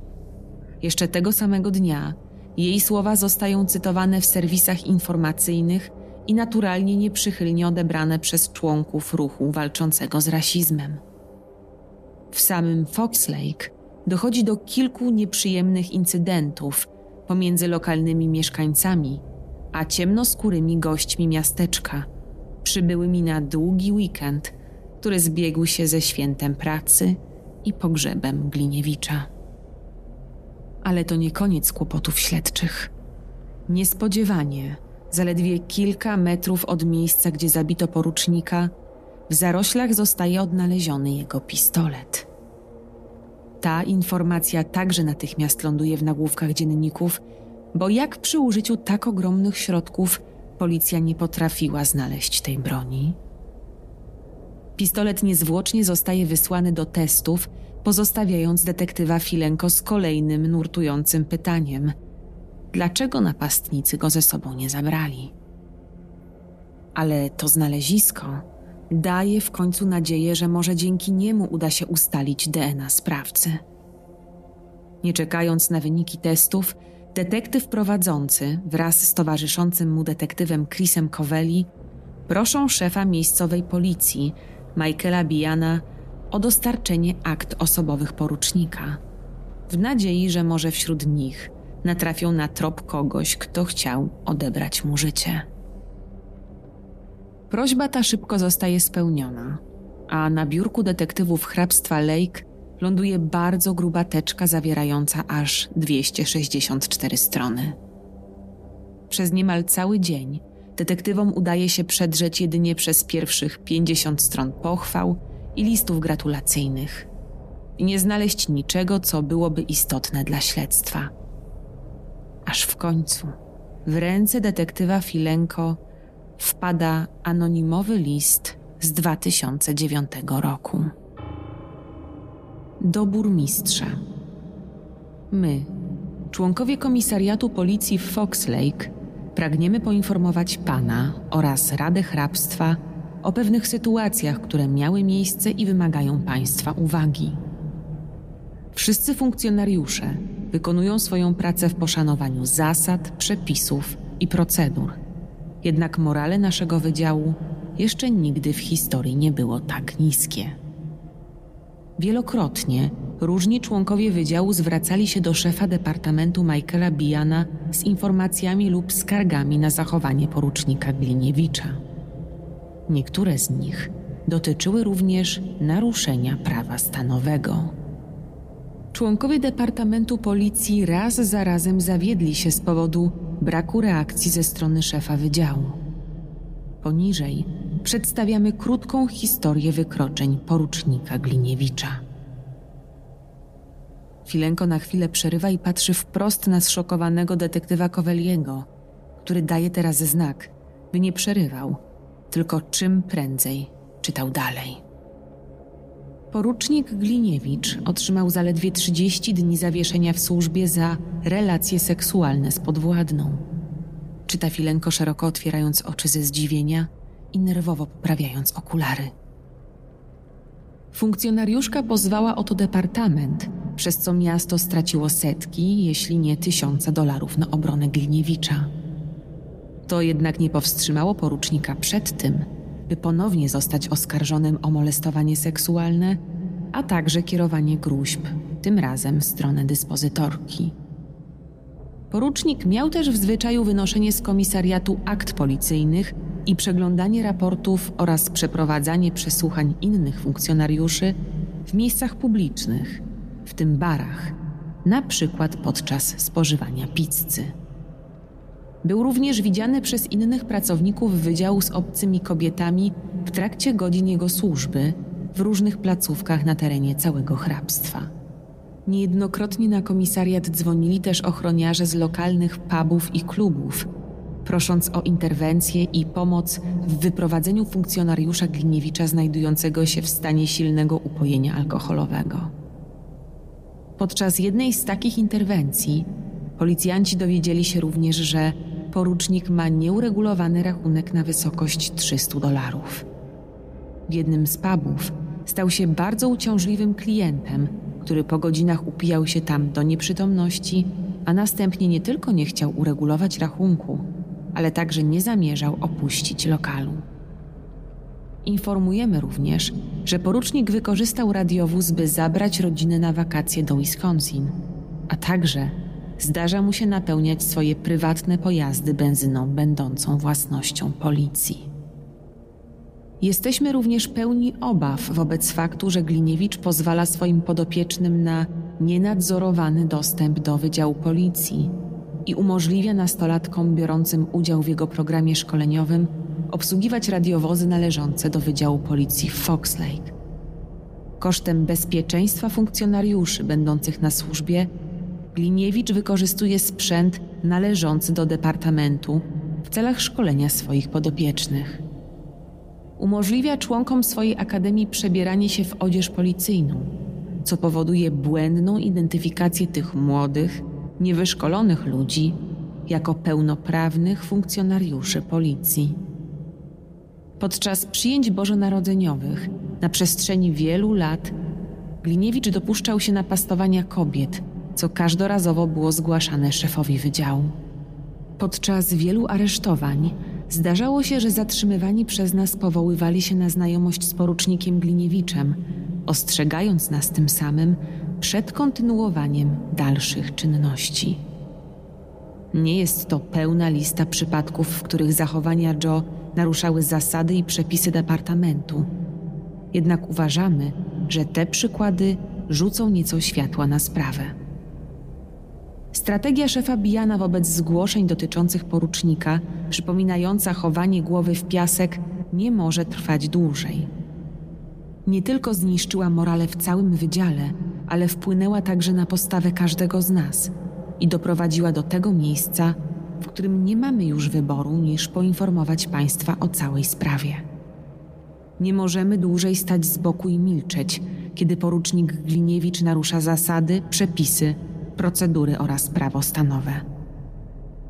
Jeszcze tego samego dnia jej słowa zostają cytowane w serwisach informacyjnych i naturalnie nieprzychylnie odebrane przez członków ruchu walczącego z rasizmem. W samym Fox Lake dochodzi do kilku nieprzyjemnych incydentów pomiędzy lokalnymi mieszkańcami a ciemnoskórymi gośćmi miasteczka, przybyłymi na długi weekend, który zbiegł się ze świętem pracy i pogrzebem Gliniewicza. Ale to nie koniec kłopotów śledczych. Niespodziewanie, zaledwie kilka metrów od miejsca, gdzie zabito porucznika, w zaroślach zostaje odnaleziony jego pistolet. Ta informacja także natychmiast ląduje w nagłówkach dzienników, bo jak przy użyciu tak ogromnych środków policja nie potrafiła znaleźć tej broni? Pistolet niezwłocznie zostaje wysłany do testów, pozostawiając detektywa Filenko z kolejnym nurtującym pytaniem: dlaczego napastnicy go ze sobą nie zabrali? Ale to znalezisko daje w końcu nadzieję, że może dzięki niemu uda się ustalić DNA sprawcy. Nie czekając na wyniki testów, detektyw prowadzący wraz z towarzyszącym mu detektywem Chrisem Covelli proszą szefa miejscowej policji, Michaela Biana, o dostarczenie akt osobowych porucznika, w nadziei, że może wśród nich natrafią na trop kogoś, kto chciał odebrać mu życie. Prośba ta szybko zostaje spełniona, a na biurku detektywów hrabstwa Lake ląduje bardzo gruba teczka zawierająca aż 264 strony. Przez niemal cały dzień detektywom udaje się przedrzeć jedynie przez pierwszych 50 stron pochwał i listów gratulacyjnych i nie znaleźć niczego, co byłoby istotne dla śledztwa. Aż w końcu w ręce detektywa Filenko wpada anonimowy list z 2009 roku. Do burmistrza. My, członkowie komisariatu policji w Fox Lake, pragniemy poinformować pana oraz Radę Hrabstwa o pewnych sytuacjach, które miały miejsce i wymagają państwa uwagi. Wszyscy funkcjonariusze wykonują swoją pracę w poszanowaniu zasad, przepisów i procedur – jednak morale naszego wydziału jeszcze nigdy w historii nie było tak niskie. Wielokrotnie różni członkowie wydziału zwracali się do szefa departamentu Michaela Biana z informacjami lub skargami na zachowanie porucznika Gliniewicza. Niektóre z nich dotyczyły również naruszenia prawa stanowego. Członkowie Departamentu Policji raz za razem zawiedli się z powodu braku reakcji ze strony szefa wydziału. Poniżej przedstawiamy krótką historię wykroczeń porucznika Gliniewicza. Filenko na chwilę przerywa i patrzy wprost na zszokowanego detektywa Koweliego, który daje teraz znak, by nie przerywał, tylko czym prędzej czytał dalej. Porucznik Gliniewicz otrzymał zaledwie 30 dni zawieszenia w służbie za relacje seksualne z podwładną. Czyta Filenko szeroko otwierając oczy ze zdziwienia i nerwowo poprawiając okulary. Funkcjonariuszka pozwała o to departament, przez co miasto straciło setki, jeśli nie tysiące dolarów na obronę Gliniewicza. To jednak nie powstrzymało porucznika przed tym, by ponownie zostać oskarżonym o molestowanie seksualne, a także kierowanie gruźb, tym razem w stronę dyspozytorki. Porucznik miał też w zwyczaju wynoszenie z komisariatu akt policyjnych i przeglądanie raportów oraz przeprowadzanie przesłuchań innych funkcjonariuszy w miejscach publicznych, w tym barach, na przykład podczas spożywania pizzy. Był również widziany przez innych pracowników wydziału z obcymi kobietami w trakcie godzin jego służby w różnych placówkach na terenie całego hrabstwa. Niejednokrotnie na komisariat dzwonili też ochroniarze z lokalnych pubów i klubów, prosząc o interwencję i pomoc w wyprowadzeniu funkcjonariusza Gliniewicza znajdującego się w stanie silnego upojenia alkoholowego. Podczas jednej z takich interwencji policjanci dowiedzieli się również, że porucznik ma nieuregulowany rachunek na wysokość 300 dolarów. W jednym z pubów stał się bardzo uciążliwym klientem, który po godzinach upijał się tam do nieprzytomności, a następnie nie tylko nie chciał uregulować rachunku, ale także nie zamierzał opuścić lokalu. Informujemy również, że porucznik wykorzystał radiowóz, by zabrać rodzinę na wakacje do Wisconsin, a także zdarza mu się napełniać swoje prywatne pojazdy benzyną będącą własnością policji. Jesteśmy również pełni obaw wobec faktu, że Gliniewicz pozwala swoim podopiecznym na nienadzorowany dostęp do Wydziału Policji i umożliwia nastolatkom biorącym udział w jego programie szkoleniowym obsługiwać radiowozy należące do Wydziału Policji w Fox Lake. Kosztem bezpieczeństwa funkcjonariuszy będących na służbie, Gliniewicz wykorzystuje sprzęt należący do departamentu w celach szkolenia swoich podopiecznych. Umożliwia członkom swojej akademii przebieranie się w odzież policyjną, co powoduje błędną identyfikację tych młodych, niewyszkolonych ludzi jako pełnoprawnych funkcjonariuszy policji. Podczas przyjęć bożonarodzeniowych na przestrzeni wielu lat Gliniewicz dopuszczał się napastowania kobiet, co każdorazowo było zgłaszane szefowi wydziału. Podczas wielu aresztowań zdarzało się, że zatrzymywani przez nas powoływali się na znajomość z porucznikiem Gliniewiczem, ostrzegając nas tym samym przed kontynuowaniem dalszych czynności. Nie jest to pełna lista przypadków, w których zachowania Joe naruszały zasady i przepisy departamentu. Jednak uważamy, że te przykłady rzucą nieco światła na sprawę. Strategia szefa Bijana wobec zgłoszeń dotyczących porucznika, przypominająca chowanie głowy w piasek, nie może trwać dłużej. Nie tylko zniszczyła morale w całym wydziale, ale wpłynęła także na postawę każdego z nas i doprowadziła do tego miejsca, w którym nie mamy już wyboru niż poinformować Państwa o całej sprawie. Nie możemy dłużej stać z boku i milczeć, kiedy porucznik Gliniewicz narusza zasady, przepisy, procedury oraz prawo stanowe.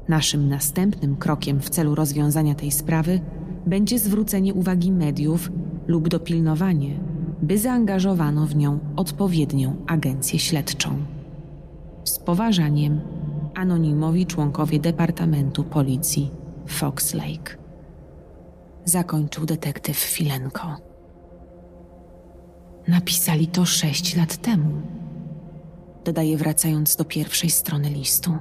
Naszym następnym krokiem w celu rozwiązania tej sprawy będzie zwrócenie uwagi mediów lub dopilnowanie, by zaangażowano w nią odpowiednią agencję śledczą. Z poważaniem, anonimowi członkowie Departamentu Policji Fox Lake. Zakończył detektyw Filenko. Napisali to sześć lat temu dodaje wracając do pierwszej strony listu.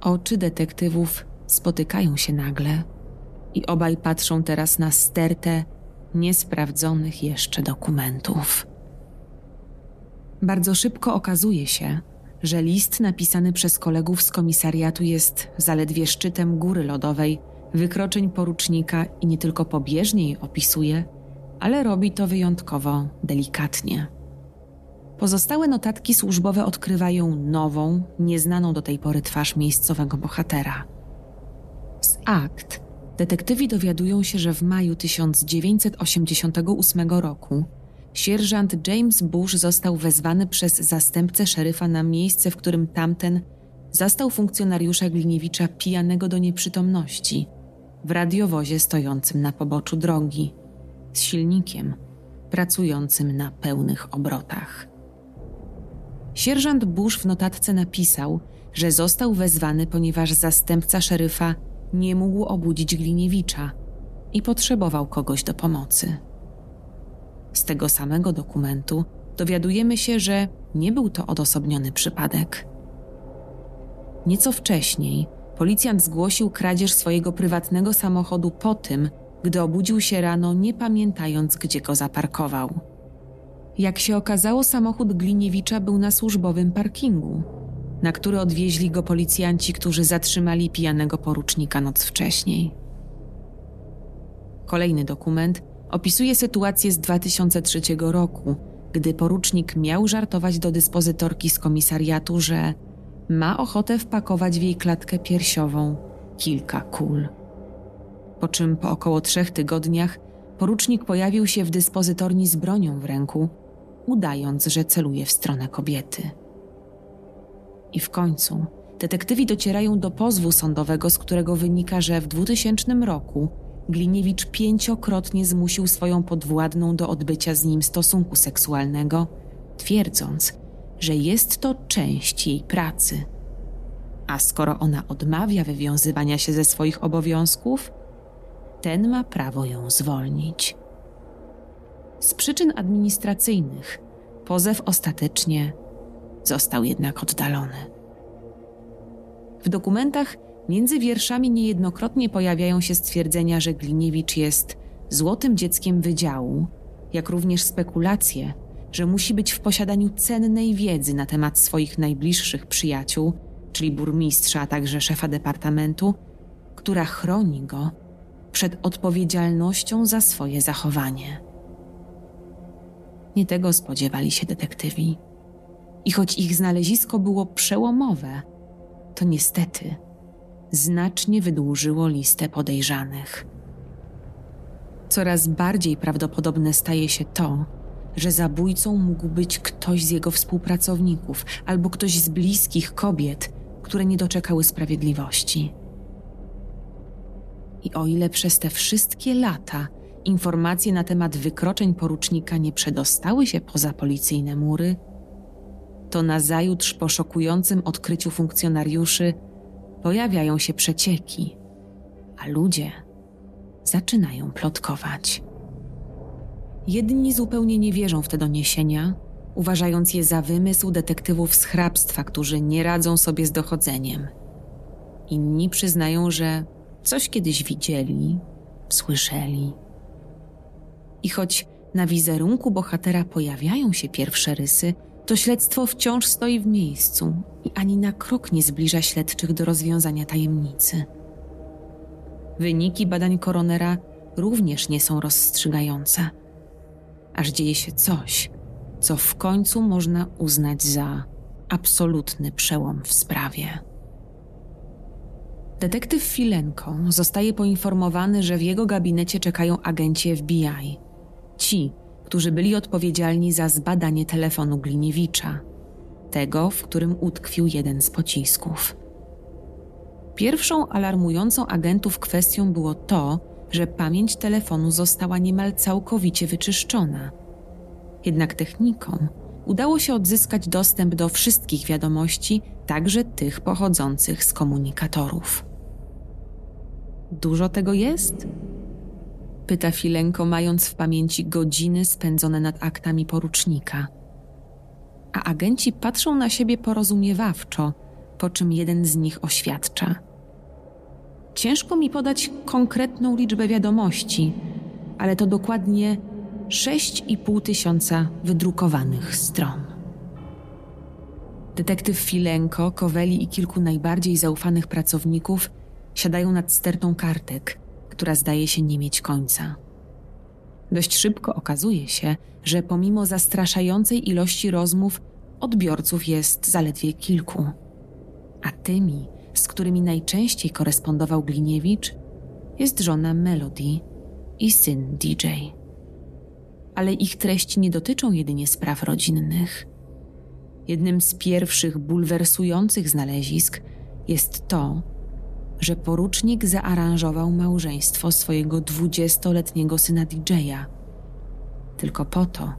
Oczy detektywów spotykają się nagle i obaj patrzą teraz na stertę niesprawdzonych jeszcze dokumentów. Bardzo szybko okazuje się, że list napisany przez kolegów z komisariatu jest zaledwie szczytem góry lodowej wykroczeń porucznika i nie tylko pobieżnie je opisuje, ale robi to wyjątkowo delikatnie. Pozostałe notatki służbowe odkrywają nową, nieznaną do tej pory twarz miejscowego bohatera. Z akt detektywi dowiadują się, że w maju 1988 roku sierżant James Bush został wezwany przez zastępcę szeryfa na miejsce, w którym tamten zastał funkcjonariusza Gliniewicza pijanego do nieprzytomności w radiowozie stojącym na poboczu drogi z silnikiem pracującym na pełnych obrotach. Sierżant Bush w notatce napisał, że został wezwany, ponieważ zastępca szeryfa nie mógł obudzić Gliniewicza i potrzebował kogoś do pomocy. Z tego samego dokumentu dowiadujemy się, że nie był to odosobniony przypadek. Nieco wcześniej policjant zgłosił kradzież swojego prywatnego samochodu po tym, gdy obudził się rano, nie pamiętając, gdzie go zaparkował. Jak się okazało, samochód Gliniewicza był na służbowym parkingu, na który odwieźli go policjanci, którzy zatrzymali pijanego porucznika noc wcześniej. Kolejny dokument opisuje sytuację z 2003 roku, gdy porucznik miał żartować do dyspozytorki z komisariatu, że ma ochotę wpakować w jej klatkę piersiową kilka kul. Po czym po około trzech tygodniach porucznik pojawił się w dyspozytorni z bronią w ręku, udając, że celuje w stronę kobiety. I w końcu detektywi docierają do pozwu sądowego, z którego wynika, że w 2000 roku Gliniewicz pięciokrotnie zmusił swoją podwładną do odbycia z nim stosunku seksualnego, twierdząc, że jest to część jej pracy. A skoro ona odmawia wywiązywania się ze swoich obowiązków, ten ma prawo ją zwolnić. Z przyczyn administracyjnych pozew ostatecznie został jednak oddalony. W dokumentach między wierszami niejednokrotnie pojawiają się stwierdzenia, że Gliniewicz jest złotym dzieckiem wydziału, jak również spekulacje, że musi być w posiadaniu cennej wiedzy na temat swoich najbliższych przyjaciół, czyli burmistrza, a także szefa departamentu, która chroni go przed odpowiedzialnością za swoje zachowanie. Nie tego spodziewali się detektywi. I choć ich znalezisko było przełomowe, to niestety znacznie wydłużyło listę podejrzanych. Coraz bardziej prawdopodobne staje się to, że zabójcą mógł być ktoś z jego współpracowników albo ktoś z bliskich kobiet, które nie doczekały sprawiedliwości. I o ile przez te wszystkie lata informacje na temat wykroczeń porucznika nie przedostały się poza policyjne mury, to nazajutrz po szokującym odkryciu funkcjonariuszy pojawiają się przecieki, a ludzie zaczynają plotkować. Jedni zupełnie nie wierzą w te doniesienia, uważając je za wymysł detektywów z hrabstwa, którzy nie radzą sobie z dochodzeniem. Inni przyznają, że coś kiedyś widzieli, słyszeli. I choć na wizerunku bohatera pojawiają się pierwsze rysy, to śledztwo wciąż stoi w miejscu i ani na krok nie zbliża śledczych do rozwiązania tajemnicy. Wyniki badań koronera również nie są rozstrzygające, aż dzieje się coś, co w końcu można uznać za absolutny przełom w sprawie. Detektyw Filenko zostaje poinformowany, że w jego gabinecie czekają agenci FBI. Ci, którzy byli odpowiedzialni za zbadanie telefonu Gliniewicza, tego, w którym utkwił jeden z pocisków. Pierwszą alarmującą agentów kwestią było to, że pamięć telefonu została niemal całkowicie wyczyszczona. Jednak technikom udało się odzyskać dostęp do wszystkich wiadomości, także tych pochodzących z komunikatorów. Dużo tego jest? Pyta Filenko, mając w pamięci godziny spędzone nad aktami porucznika. A agenci patrzą na siebie porozumiewawczo, po czym jeden z nich oświadcza. Ciężko mi podać konkretną liczbę wiadomości, ale to dokładnie 6,5 tysiąca wydrukowanych stron. Detektyw Filenko, Koweli i kilku najbardziej zaufanych pracowników siadają nad stertą kartek, która zdaje się nie mieć końca. Dość szybko okazuje się, że pomimo zastraszającej ilości rozmów, odbiorców jest zaledwie kilku. A tymi, z którymi najczęściej korespondował Gliniewicz, jest żona Melody i syn DJ. Ale ich treści nie dotyczą jedynie spraw rodzinnych. Jednym z pierwszych bulwersujących znalezisk jest to, że porucznik zaaranżował małżeństwo swojego dwudziestoletniego syna DJ-a. Tylko po to,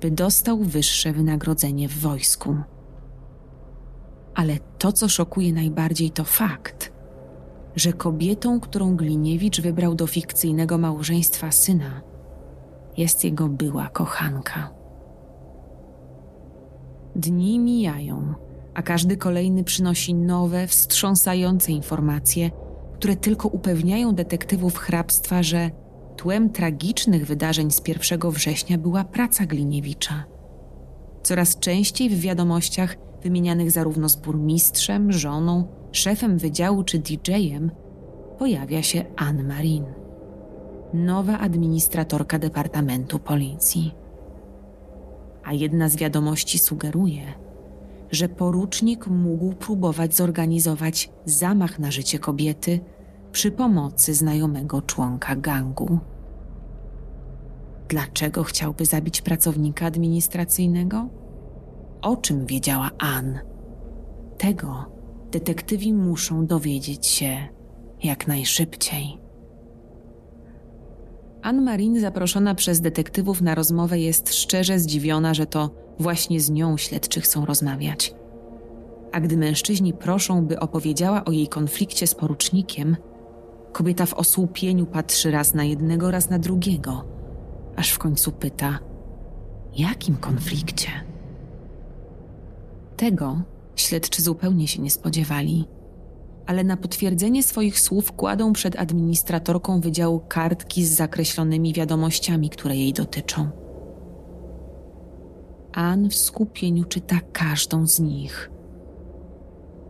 by dostał wyższe wynagrodzenie w wojsku. Ale to, co szokuje najbardziej, to fakt, że kobietą, którą Gliniewicz wybrał do fikcyjnego małżeństwa syna, jest jego była kochanka. Dni mijają a każdy kolejny przynosi nowe, wstrząsające informacje, które tylko upewniają detektywów hrabstwa, że tłem tragicznych wydarzeń z 1 września była praca Gliniewicza. Coraz częściej w wiadomościach wymienianych zarówno z burmistrzem, żoną, szefem wydziału czy DJ-em pojawia się Anne Marin, nowa administratorka Departamentu Policji. A jedna z wiadomości sugeruje, że porucznik mógł próbować zorganizować zamach na życie kobiety przy pomocy znajomego członka gangu. Dlaczego chciałby zabić pracownika administracyjnego? O czym wiedziała Ann? Tego detektywi muszą dowiedzieć się jak najszybciej. Ann Marin, zaproszona przez detektywów na rozmowę, jest szczerze zdziwiona, że to właśnie z nią śledczy chcą rozmawiać. A gdy mężczyźni proszą, by opowiedziała o jej konflikcie z porucznikiem, kobieta w osłupieniu patrzy raz na jednego, raz na drugiego, aż w końcu pyta: Jakim konflikcie? Tego śledczy zupełnie się nie spodziewali, ale na potwierdzenie swoich słów kładą przed administratorką wydziału kartki z zakreślonymi wiadomościami, które jej dotyczą. Ann w skupieniu czyta każdą z nich.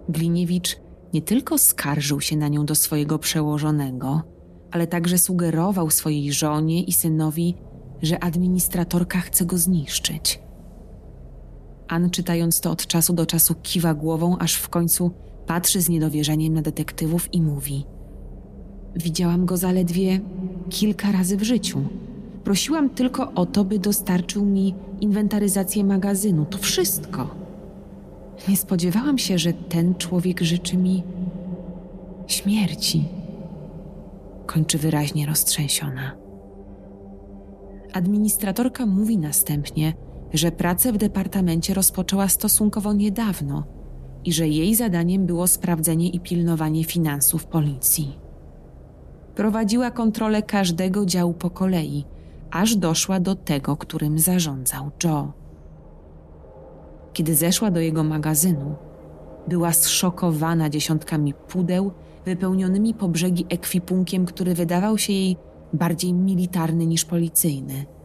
Gliniewicz nie tylko skarżył się na nią do swojego przełożonego, ale także sugerował swojej żonie i synowi, że administratorka chce go zniszczyć. Ann, czytając to od czasu do czasu, kiwa głową, aż w końcu patrzy z niedowierzaniem na detektywów i mówi: Widziałam go zaledwie kilka razy w życiu. Prosiłam tylko o to, by dostarczył mi inwentaryzację magazynu. To wszystko. Nie spodziewałam się, że ten człowiek życzy mi śmierci. Kończy wyraźnie roztrzęsiona. Administratorka mówi następnie, że pracę w departamencie rozpoczęła stosunkowo niedawno i że jej zadaniem było sprawdzenie i pilnowanie finansów policji. Prowadziła kontrolę każdego działu po kolei, aż doszła do tego, którym zarządzał Joe. Kiedy zeszła do jego magazynu, była zszokowana dziesiątkami pudeł wypełnionymi po brzegi ekwipunkiem, który wydawał się jej bardziej militarny niż policyjny –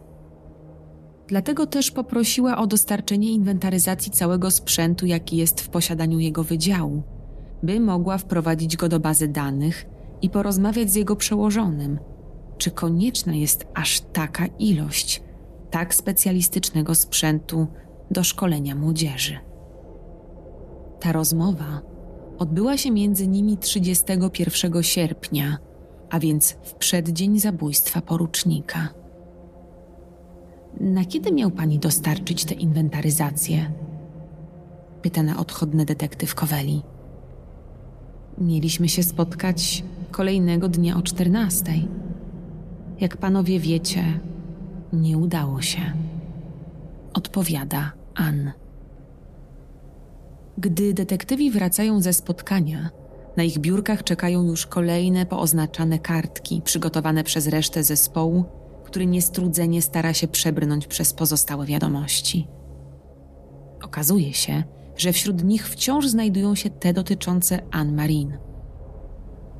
Dlatego też poprosiła o dostarczenie inwentaryzacji całego sprzętu, jaki jest w posiadaniu jego wydziału, by mogła wprowadzić go do bazy danych i porozmawiać z jego przełożonym, czy konieczna jest aż taka ilość tak specjalistycznego sprzętu do szkolenia młodzieży. Ta rozmowa odbyła się między nimi 31 sierpnia, a więc w przeddzień zabójstwa porucznika. Na kiedy miał pani dostarczyć tę inwentaryzację? Pyta na odchodny detektyw Koweli. Mieliśmy się spotkać kolejnego dnia o 14 panowie wiecie, nie udało się. Odpowiada Ann. Gdy detektywi wracają ze spotkania, na ich biurkach czekają już kolejne pooznaczane kartki przygotowane przez resztę zespołu który niestrudzenie stara się przebrnąć przez pozostałe wiadomości. Okazuje się, że wśród nich wciąż znajdują się te dotyczące Anne Marin.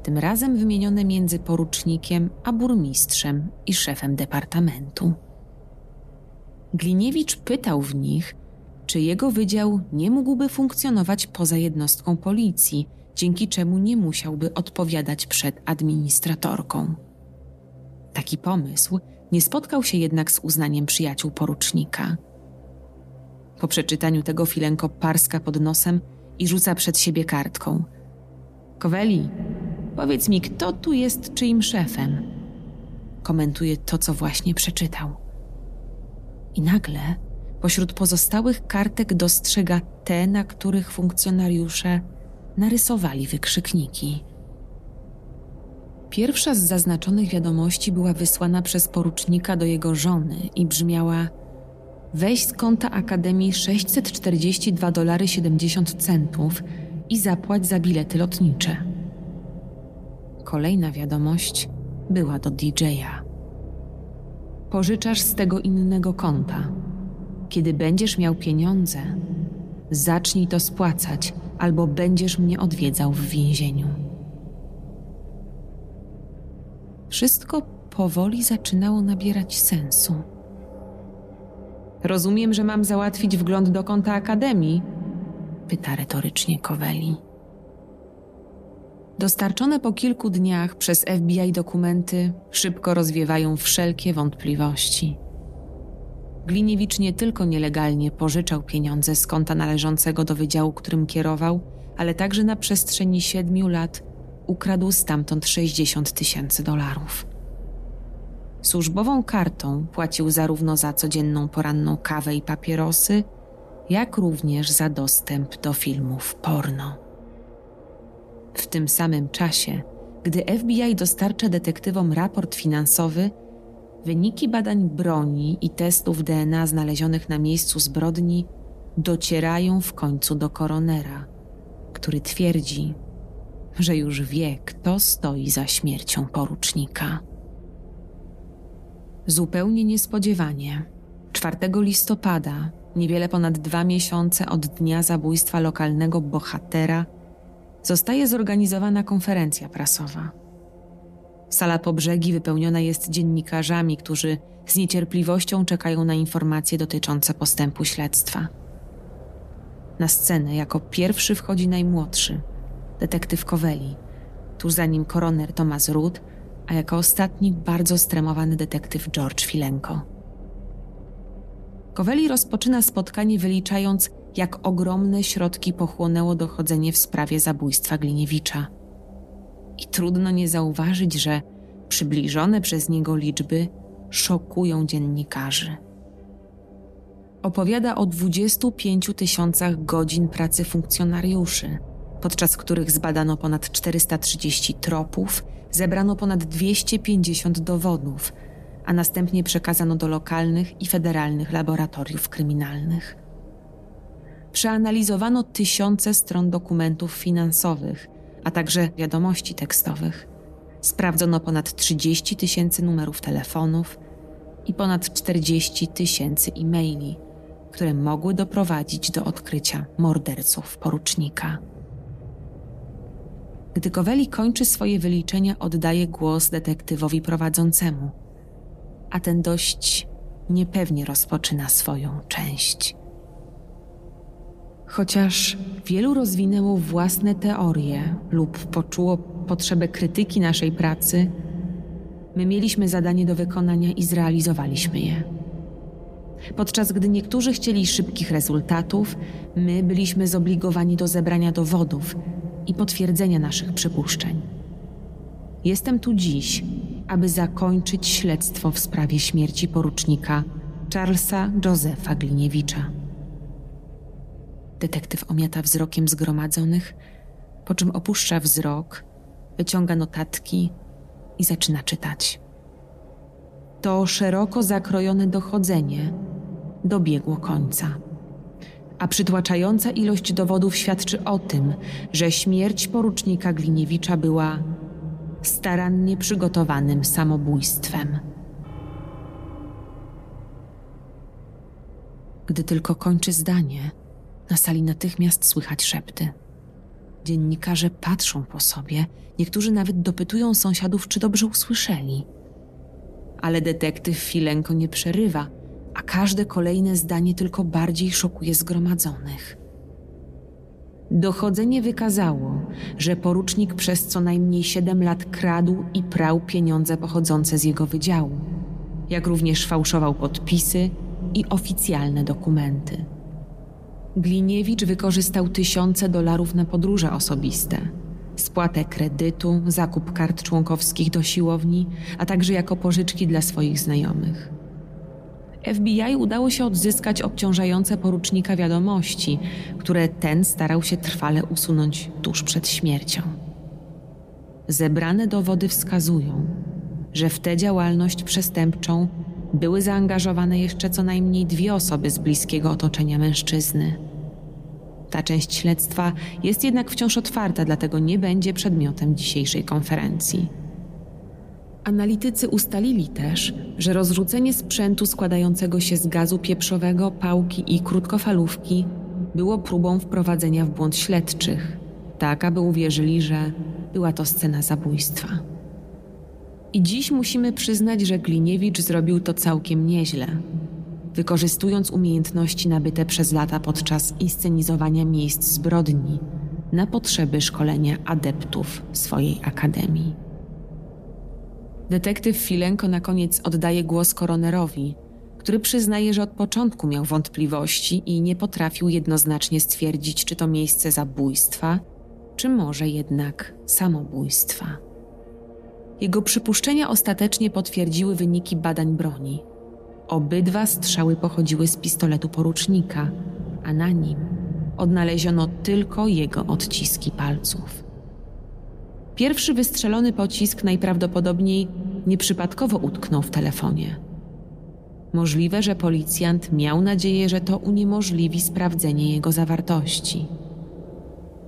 Tym razem wymienione między porucznikiem a burmistrzem i szefem departamentu. Gliniewicz pytał w nich, czy jego wydział nie mógłby funkcjonować poza jednostką policji, dzięki czemu nie musiałby odpowiadać przed administratorką. Taki pomysł nie spotkał się jednak z uznaniem przyjaciół porucznika. Po przeczytaniu tego filenko parska pod nosem i rzuca przed siebie kartką. Koweli, powiedz mi, kto tu jest czyim szefem? Komentuje to, co właśnie przeczytał. I nagle pośród pozostałych kartek dostrzega te, na których funkcjonariusze narysowali wykrzykniki. Pierwsza z zaznaczonych wiadomości była wysłana przez porucznika do jego żony i brzmiała: Weź z konta Akademii 642 dolary 70 centów i zapłać za bilety lotnicze. Kolejna wiadomość była do DJ-a. Pożyczasz z tego innego konta. Kiedy będziesz miał pieniądze, zacznij to spłacać, albo będziesz mnie odwiedzał w więzieniu. Wszystko powoli zaczynało nabierać sensu. Rozumiem, że mam załatwić wgląd do konta Akademii? Pyta retorycznie Koweli. Dostarczone po kilku dniach przez FBI dokumenty szybko rozwiewają wszelkie wątpliwości. Gliniewicz nie tylko nielegalnie pożyczał pieniądze z konta należącego do wydziału, którym kierował, ale także na przestrzeni siedmiu lat ukradł stamtąd 60 tysięcy dolarów. Służbową kartą płacił zarówno za codzienną poranną kawę i papierosy, jak również za dostęp do filmów porno. W tym samym czasie, gdy FBI dostarcza detektywom raport finansowy, wyniki badań broni i testów DNA znalezionych na miejscu zbrodni docierają w końcu do koronera, który twierdzi, że już wie, kto stoi za śmiercią porucznika. Zupełnie niespodziewanie, 4 listopada, niewiele ponad dwa miesiące od dnia zabójstwa lokalnego bohatera, zostaje zorganizowana konferencja prasowa. Sala po brzegi wypełniona jest dziennikarzami, którzy z niecierpliwością czekają na informacje dotyczące postępu śledztwa. Na scenę jako pierwszy wchodzi najmłodszy, detektyw Koweli, tuż za nim koroner Thomas Root, a jako ostatni bardzo stremowany detektyw George Filenko. Koweli rozpoczyna spotkanie wyliczając, jak ogromne środki pochłonęło dochodzenie w sprawie zabójstwa Gliniewicza. I trudno nie zauważyć, że przybliżone przez niego liczby szokują dziennikarzy. Opowiada o 25 tysiącach godzin pracy funkcjonariuszy, podczas których zbadano ponad 430 tropów, zebrano ponad 250 dowodów, a następnie przekazano do lokalnych i federalnych laboratoriów kryminalnych. Przeanalizowano tysiące stron dokumentów finansowych, a także wiadomości tekstowych. Sprawdzono ponad 30 tysięcy numerów telefonów i ponad 40 tysięcy e-maili, które mogły doprowadzić do odkrycia morderców porucznika. Gdy Koweli kończy swoje wyliczenia, oddaje głos detektywowi prowadzącemu, a ten dość niepewnie rozpoczyna swoją część. Chociaż wielu rozwinęło własne teorie lub poczuło potrzebę krytyki naszej pracy, my mieliśmy zadanie do wykonania i zrealizowaliśmy je. Podczas gdy niektórzy chcieli szybkich rezultatów, my byliśmy zobligowani do zebrania dowodów i potwierdzenia naszych przypuszczeń. Jestem tu dziś, aby zakończyć śledztwo w sprawie śmierci porucznika Charlesa Josefa Gliniewicza. Detektyw omiata wzrokiem zgromadzonych, po czym opuszcza wzrok, wyciąga notatki i zaczyna czytać. To szeroko zakrojone dochodzenie dobiegło końca. A przytłaczająca ilość dowodów świadczy o tym, że śmierć porucznika Gliniewicza była starannie przygotowanym samobójstwem. Gdy tylko kończy zdanie, na sali natychmiast słychać szepty. Dziennikarze patrzą po sobie, niektórzy nawet dopytują sąsiadów, czy dobrze usłyszeli. Ale detektyw Filenko nie przerywa, a każde kolejne zdanie tylko bardziej szokuje zgromadzonych. Dochodzenie wykazało, że porucznik przez co najmniej 7 lat kradł i prał pieniądze pochodzące z jego wydziału, jak również fałszował podpisy i oficjalne dokumenty. Gliniewicz wykorzystał tysiące dolarów na podróże osobiste, spłatę kredytu, zakup kart członkowskich do siłowni, a także jako pożyczki dla swoich znajomych. FBI udało się odzyskać obciążające porucznika wiadomości, które ten starał się trwale usunąć tuż przed śmiercią. Zebrane dowody wskazują, że w tę działalność przestępczą były zaangażowane jeszcze co najmniej dwie osoby z bliskiego otoczenia mężczyzny. Ta część śledztwa jest jednak wciąż otwarta, dlatego nie będzie przedmiotem dzisiejszej konferencji. Analitycy ustalili też, że rozrzucenie sprzętu składającego się z gazu pieprzowego, pałki i krótkofalówki było próbą wprowadzenia w błąd śledczych, tak aby uwierzyli, że była to scena zabójstwa. I dziś musimy przyznać, że Gliniewicz zrobił to całkiem nieźle, wykorzystując umiejętności nabyte przez lata podczas inscenizowania miejsc zbrodni na potrzeby szkolenia adeptów swojej akademii. Detektyw Filenko na koniec oddaje głos koronerowi, który przyznaje, że od początku miał wątpliwości i nie potrafił jednoznacznie stwierdzić, czy to miejsce zabójstwa, czy może jednak samobójstwa. Jego przypuszczenia ostatecznie potwierdziły wyniki badań broni. Obydwa strzały pochodziły z pistoletu porucznika, a na nim odnaleziono tylko jego odciski palców. Pierwszy wystrzelony pocisk najprawdopodobniej nieprzypadkowo utknął w telefonie. Możliwe, że policjant miał nadzieję, że to uniemożliwi sprawdzenie jego zawartości.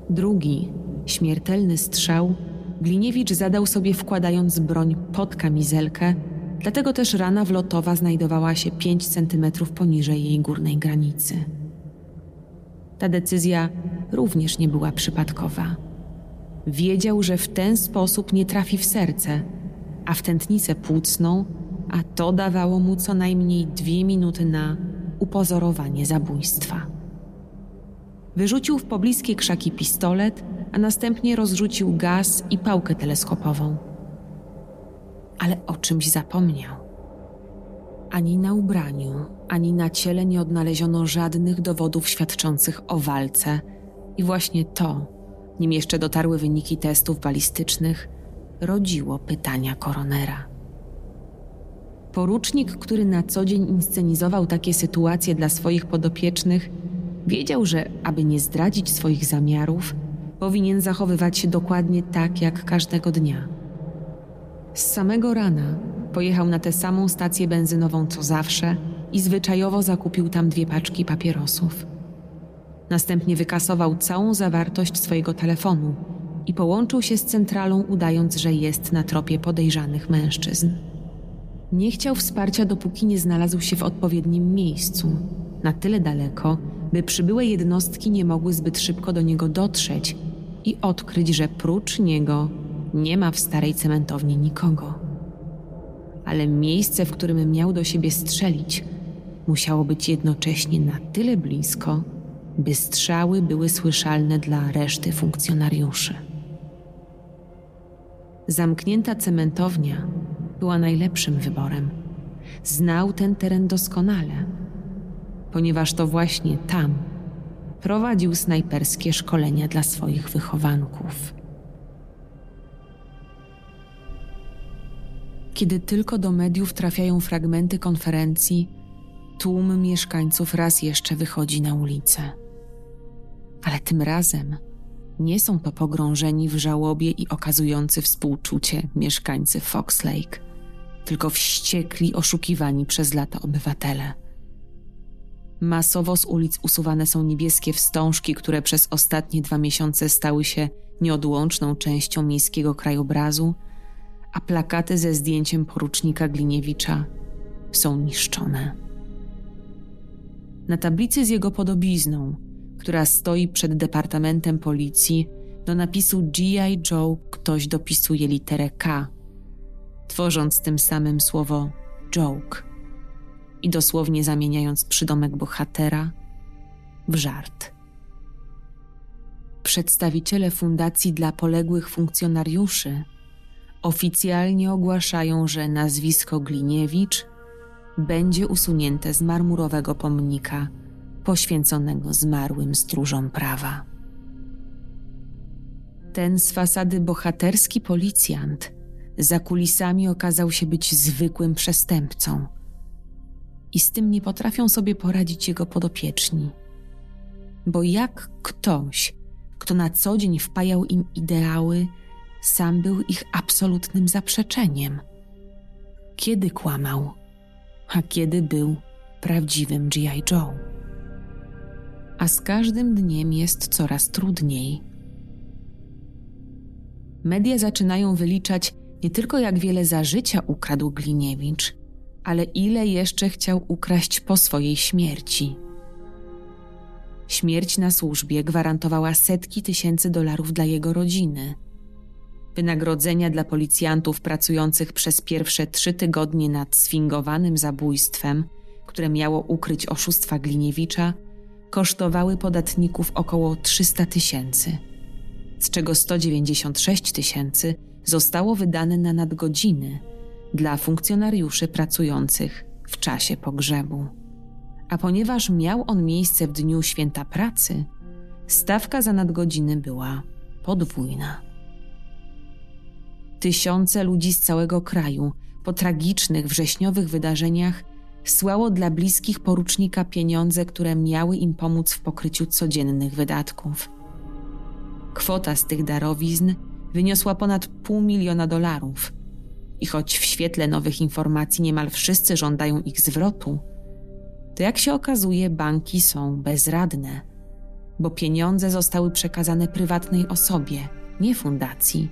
Drugi, śmiertelny strzał Gliniewicz zadał sobie wkładając broń pod kamizelkę, dlatego też rana wlotowa znajdowała się 5 centymetrów poniżej jej górnej granicy. Ta decyzja również nie była przypadkowa. Wiedział, że w ten sposób nie trafi w serce, a w tętnicę płucną, a to dawało mu co najmniej dwie minuty na upozorowanie zabójstwa. Wyrzucił w pobliskie krzaki pistolet, a następnie rozrzucił gaz i pałkę teleskopową. Ale o czymś zapomniał. Ani na ubraniu, ani na ciele nie odnaleziono żadnych dowodów świadczących o walce, i właśnie to, nim jeszcze dotarły wyniki testów balistycznych, rodziło pytania koronera. Porucznik, który na co dzień inscenizował takie sytuacje dla swoich podopiecznych, wiedział, że aby nie zdradzić swoich zamiarów, powinien zachowywać się dokładnie tak jak każdego dnia. Z samego rana pojechał na tę samą stację benzynową co zawsze i zwyczajowo zakupił tam dwie paczki papierosów. Następnie wykasował całą zawartość swojego telefonu i połączył się z centralą, udając, że jest na tropie podejrzanych mężczyzn. Nie chciał wsparcia, dopóki nie znalazł się w odpowiednim miejscu, na tyle daleko, by przybyłe jednostki nie mogły zbyt szybko do niego dotrzeć i odkryć, że prócz niego nie ma w starej cementowni nikogo. Ale miejsce, w którym miał do siebie strzelić, musiało być jednocześnie na tyle blisko, by strzały były słyszalne dla reszty funkcjonariuszy. Zamknięta cementownia była najlepszym wyborem. Znał ten teren doskonale, ponieważ to właśnie tam prowadził snajperskie szkolenia dla swoich wychowanków. Kiedy tylko do mediów trafiają fragmenty konferencji, tłum mieszkańców raz jeszcze wychodzi na ulicę. Ale tym razem nie są to pogrążeni w żałobie i okazujący współczucie mieszkańcy Fox Lake, tylko wściekli, oszukiwani przez lata obywatele. Masowo z ulic usuwane są niebieskie wstążki, które przez ostatnie dwa miesiące stały się nieodłączną częścią miejskiego krajobrazu, a plakaty ze zdjęciem porucznika Gliniewicza są niszczone. Na tablicy z jego podobizną, która stoi przed departamentem policji, do napisu G.I. Joe ktoś dopisuje literę K, tworząc tym samym słowo joke i dosłownie zamieniając przydomek bohatera w żart. Przedstawiciele Fundacji dla Poległych Funkcjonariuszy oficjalnie ogłaszają, że nazwisko Gliniewicz będzie usunięte z marmurowego pomnika poświęconego zmarłym stróżom prawa. Ten z fasady bohaterski policjant za kulisami okazał się być zwykłym przestępcą i z tym nie potrafią sobie poradzić jego podopieczni. Bo jak ktoś, kto na co dzień wpajał im ideały, sam był ich absolutnym zaprzeczeniem? Kiedy kłamał, a kiedy był prawdziwym G.I. Joe? A z każdym dniem jest coraz trudniej. Media zaczynają wyliczać nie tylko jak wiele za życia ukradł Gliniewicz, ale ile jeszcze chciał ukraść po swojej śmierci. Śmierć na służbie gwarantowała setki tysięcy dolarów dla jego rodziny. Wynagrodzenia dla policjantów pracujących przez pierwsze trzy tygodnie nad sfingowanym zabójstwem, które miało ukryć oszustwa Gliniewicza, kosztowały podatników około 300 tysięcy, z czego 196 tysięcy zostało wydane na nadgodziny – dla funkcjonariuszy pracujących w czasie pogrzebu. A ponieważ miał on miejsce w dniu święta pracy, stawka za nadgodziny była podwójna. Tysiące ludzi z całego kraju po tragicznych wrześniowych wydarzeniach słało dla bliskich porucznika pieniądze, które miały im pomóc w pokryciu codziennych wydatków. Kwota z tych darowizn wyniosła ponad pół miliona dolarów. I choć w świetle nowych informacji niemal wszyscy żądają ich zwrotu, to jak się okazuje, banki są bezradne, bo pieniądze zostały przekazane prywatnej osobie, nie fundacji.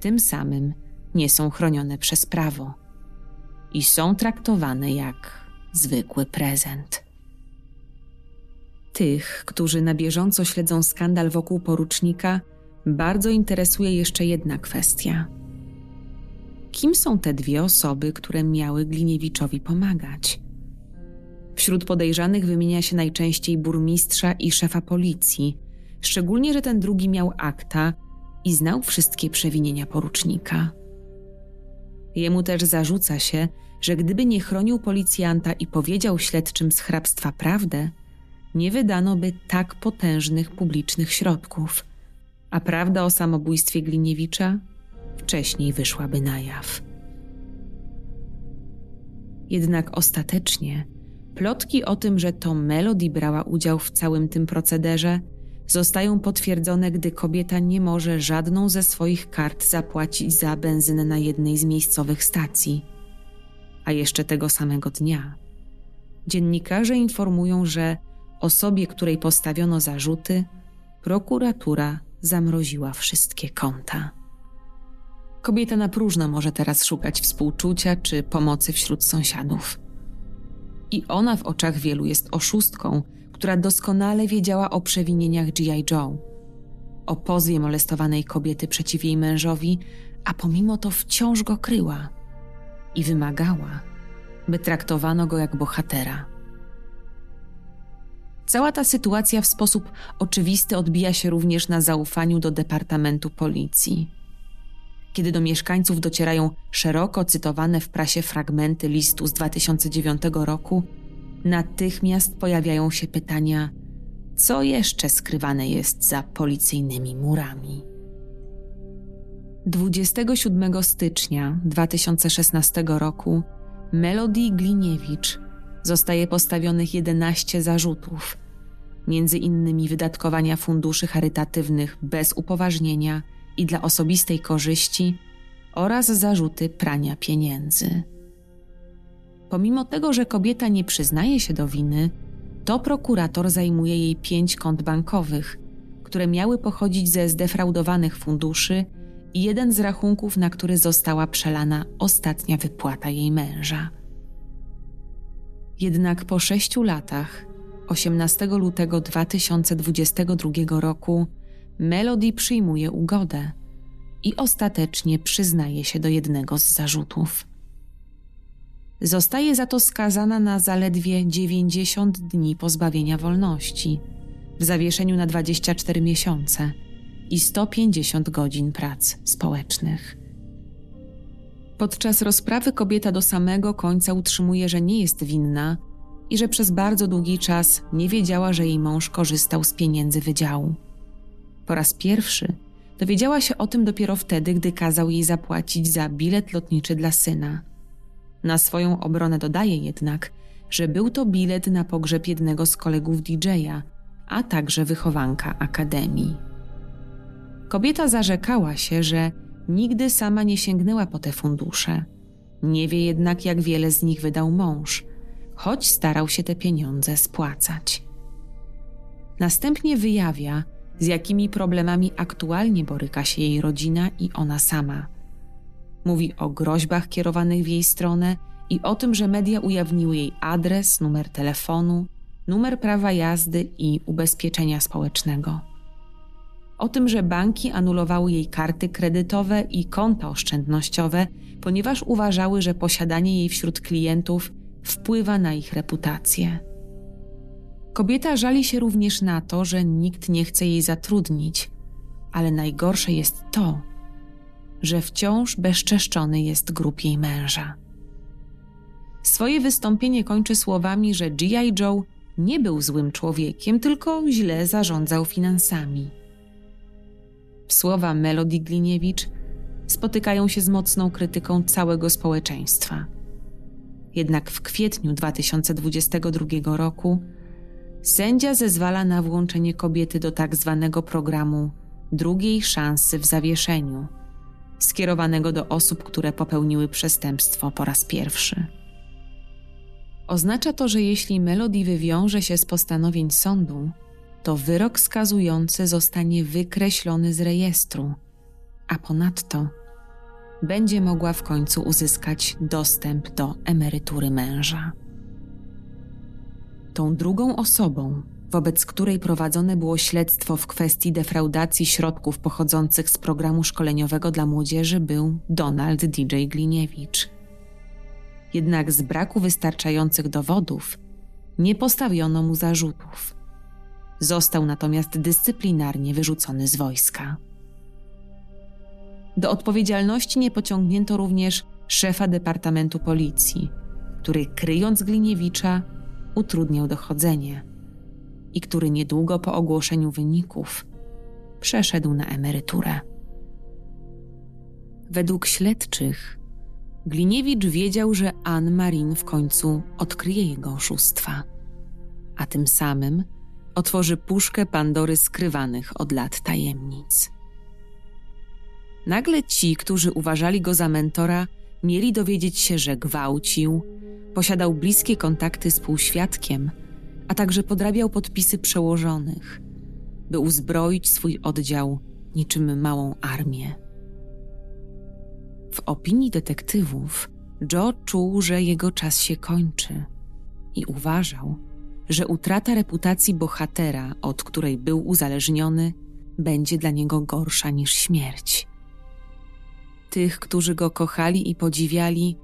Tym samym nie są chronione przez prawo i są traktowane jak zwykły prezent. Tych, którzy na bieżąco śledzą skandal wokół porucznika, bardzo interesuje jeszcze jedna kwestia. Kim są te dwie osoby, które miały Gliniewiczowi pomagać? Wśród podejrzanych wymienia się najczęściej burmistrza i szefa policji, szczególnie, że ten drugi miał akta i znał wszystkie przewinienia porucznika. Jemu też zarzuca się, że gdyby nie chronił policjanta i powiedział śledczym z hrabstwa prawdę, nie wydano by tak potężnych publicznych środków, a prawda o samobójstwie Gliniewicza wcześniej wyszłaby na jaw. Jednak ostatecznie plotki o tym, że to Melody brała udział w całym tym procederze, zostają potwierdzone, gdy kobieta nie może żadną ze swoich kart zapłacić za benzynę na jednej z miejscowych stacji. A jeszcze tego samego dnia dziennikarze informują, że osobie, której postawiono zarzuty, prokuratura zamroziła wszystkie konta. Kobieta na próżno może teraz szukać współczucia czy pomocy wśród sąsiadów. I ona w oczach wielu jest oszustką, która doskonale wiedziała o przewinieniach G.I. Joe, o pozwie molestowanej kobiety przeciw jej mężowi, a pomimo to wciąż go kryła i wymagała, by traktowano go jak bohatera. Cała ta sytuacja w sposób oczywisty odbija się również na zaufaniu do Departamentu Policji. Kiedy do mieszkańców docierają szeroko cytowane w prasie fragmenty listu z 2009 roku, natychmiast pojawiają się pytania, co jeszcze skrywane jest za policyjnymi murami. 27 stycznia 2016 roku Melody Gliniewicz zostaje postawionych 11 zarzutów, między innymi wydatkowania funduszy charytatywnych bez upoważnienia i dla osobistej korzyści oraz zarzuty prania pieniędzy. Pomimo tego, że kobieta nie przyznaje się do winy, to prokurator zajmuje jej pięć kont bankowych, które miały pochodzić ze zdefraudowanych funduszy i jeden z rachunków, na który została przelana ostatnia wypłata jej męża. Jednak po sześciu latach, 18 lutego 2022 roku, Melody przyjmuje ugodę i ostatecznie przyznaje się do jednego z zarzutów. Zostaje za to skazana na zaledwie 90 dni pozbawienia wolności, w zawieszeniu na 24 miesiące i 150 godzin prac społecznych. Podczas rozprawy kobieta do samego końca utrzymuje, że nie jest winna i że przez bardzo długi czas nie wiedziała, że jej mąż korzystał z pieniędzy wydziału. Po raz pierwszy dowiedziała się o tym dopiero wtedy, gdy kazał jej zapłacić za bilet lotniczy dla syna. Na swoją obronę dodaje jednak, że był to bilet na pogrzeb jednego z kolegów DJ-a, a także wychowanka akademii. Kobieta zarzekała się, że nigdy sama nie sięgnęła po te fundusze. Nie wie jednak, jak wiele z nich wydał mąż, choć starał się te pieniądze spłacać. Następnie wyjawia, z jakimi problemami aktualnie boryka się jej rodzina i ona sama. Mówi o groźbach kierowanych w jej stronę i o tym, że media ujawniły jej adres, numer telefonu, numer prawa jazdy i ubezpieczenia społecznego. O tym, że banki anulowały jej karty kredytowe i konta oszczędnościowe, ponieważ uważały, że posiadanie jej wśród klientów wpływa na ich reputację. Kobieta żali się również na to, że nikt nie chce jej zatrudnić, ale najgorsze jest to, że wciąż bezczeszczony jest grób jej męża. Swoje wystąpienie kończy słowami, że G.I. Joe nie był złym człowiekiem, tylko źle zarządzał finansami. Słowa Melody Gliniewicz spotykają się z mocną krytyką całego społeczeństwa. Jednak w kwietniu 2022 roku sędzia zezwala na włączenie kobiety do tak zwanego programu drugiej szansy w zawieszeniu, skierowanego do osób, które popełniły przestępstwo po raz pierwszy. Oznacza to, że jeśli Melody wywiąże się z postanowień sądu, to wyrok skazujący zostanie wykreślony z rejestru, a ponadto będzie mogła w końcu uzyskać dostęp do emerytury męża. Tą drugą osobą, wobec której prowadzone było śledztwo w kwestii defraudacji środków pochodzących z programu szkoleniowego dla młodzieży, był Donald DJ Gliniewicz. Jednak z braku wystarczających dowodów nie postawiono mu zarzutów. Został natomiast dyscyplinarnie wyrzucony z wojska. Do odpowiedzialności nie pociągnięto również szefa Departamentu Policji, który kryjąc Gliniewicza utrudniał dochodzenie i który niedługo po ogłoszeniu wyników przeszedł na emeryturę. Według śledczych Gliniewicz wiedział, że Anne Marin w końcu odkryje jego oszustwa, a tym samym otworzy puszkę Pandory skrywanych od lat tajemnic. Nagle ci, którzy uważali go za mentora, mieli dowiedzieć się, że gwałcił, posiadał bliskie kontakty z półświadkiem, a także podrabiał podpisy przełożonych, by uzbroić swój oddział niczym małą armię. W opinii detektywów, Joe czuł, że jego czas się kończy i uważał, że utrata reputacji bohatera, od której był uzależniony, będzie dla niego gorsza niż śmierć. Tych, którzy go kochali i podziwiali,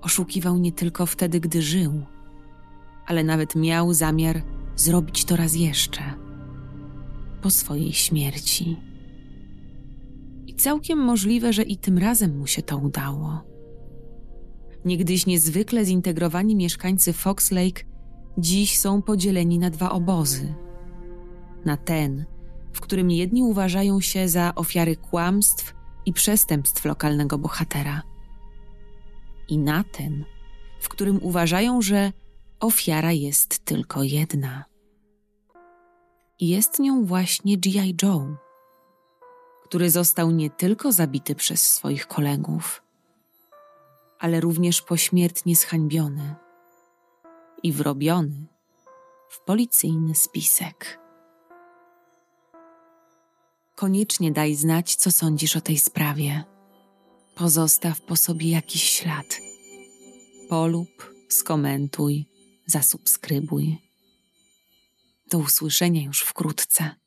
oszukiwał nie tylko wtedy, gdy żył, ale nawet miał zamiar zrobić to raz jeszcze po swojej śmierci. I całkiem możliwe, że i tym razem mu się to udało. Niegdyś niezwykle zintegrowani mieszkańcy Fox Lake dziś są podzieleni na dwa obozy. Na ten, w którym jedni uważają się za ofiary kłamstw i przestępstw lokalnego bohatera, i na ten, w którym uważają, że ofiara jest tylko jedna. I jest nią właśnie G.I. Joe, który został nie tylko zabity przez swoich kolegów, ale również pośmiertnie zhańbiony i wrobiony w policyjny spisek. Koniecznie daj znać, co sądzisz o tej sprawie. Pozostaw po sobie jakiś ślad. Polub, skomentuj, zasubskrybuj. Do usłyszenia już wkrótce.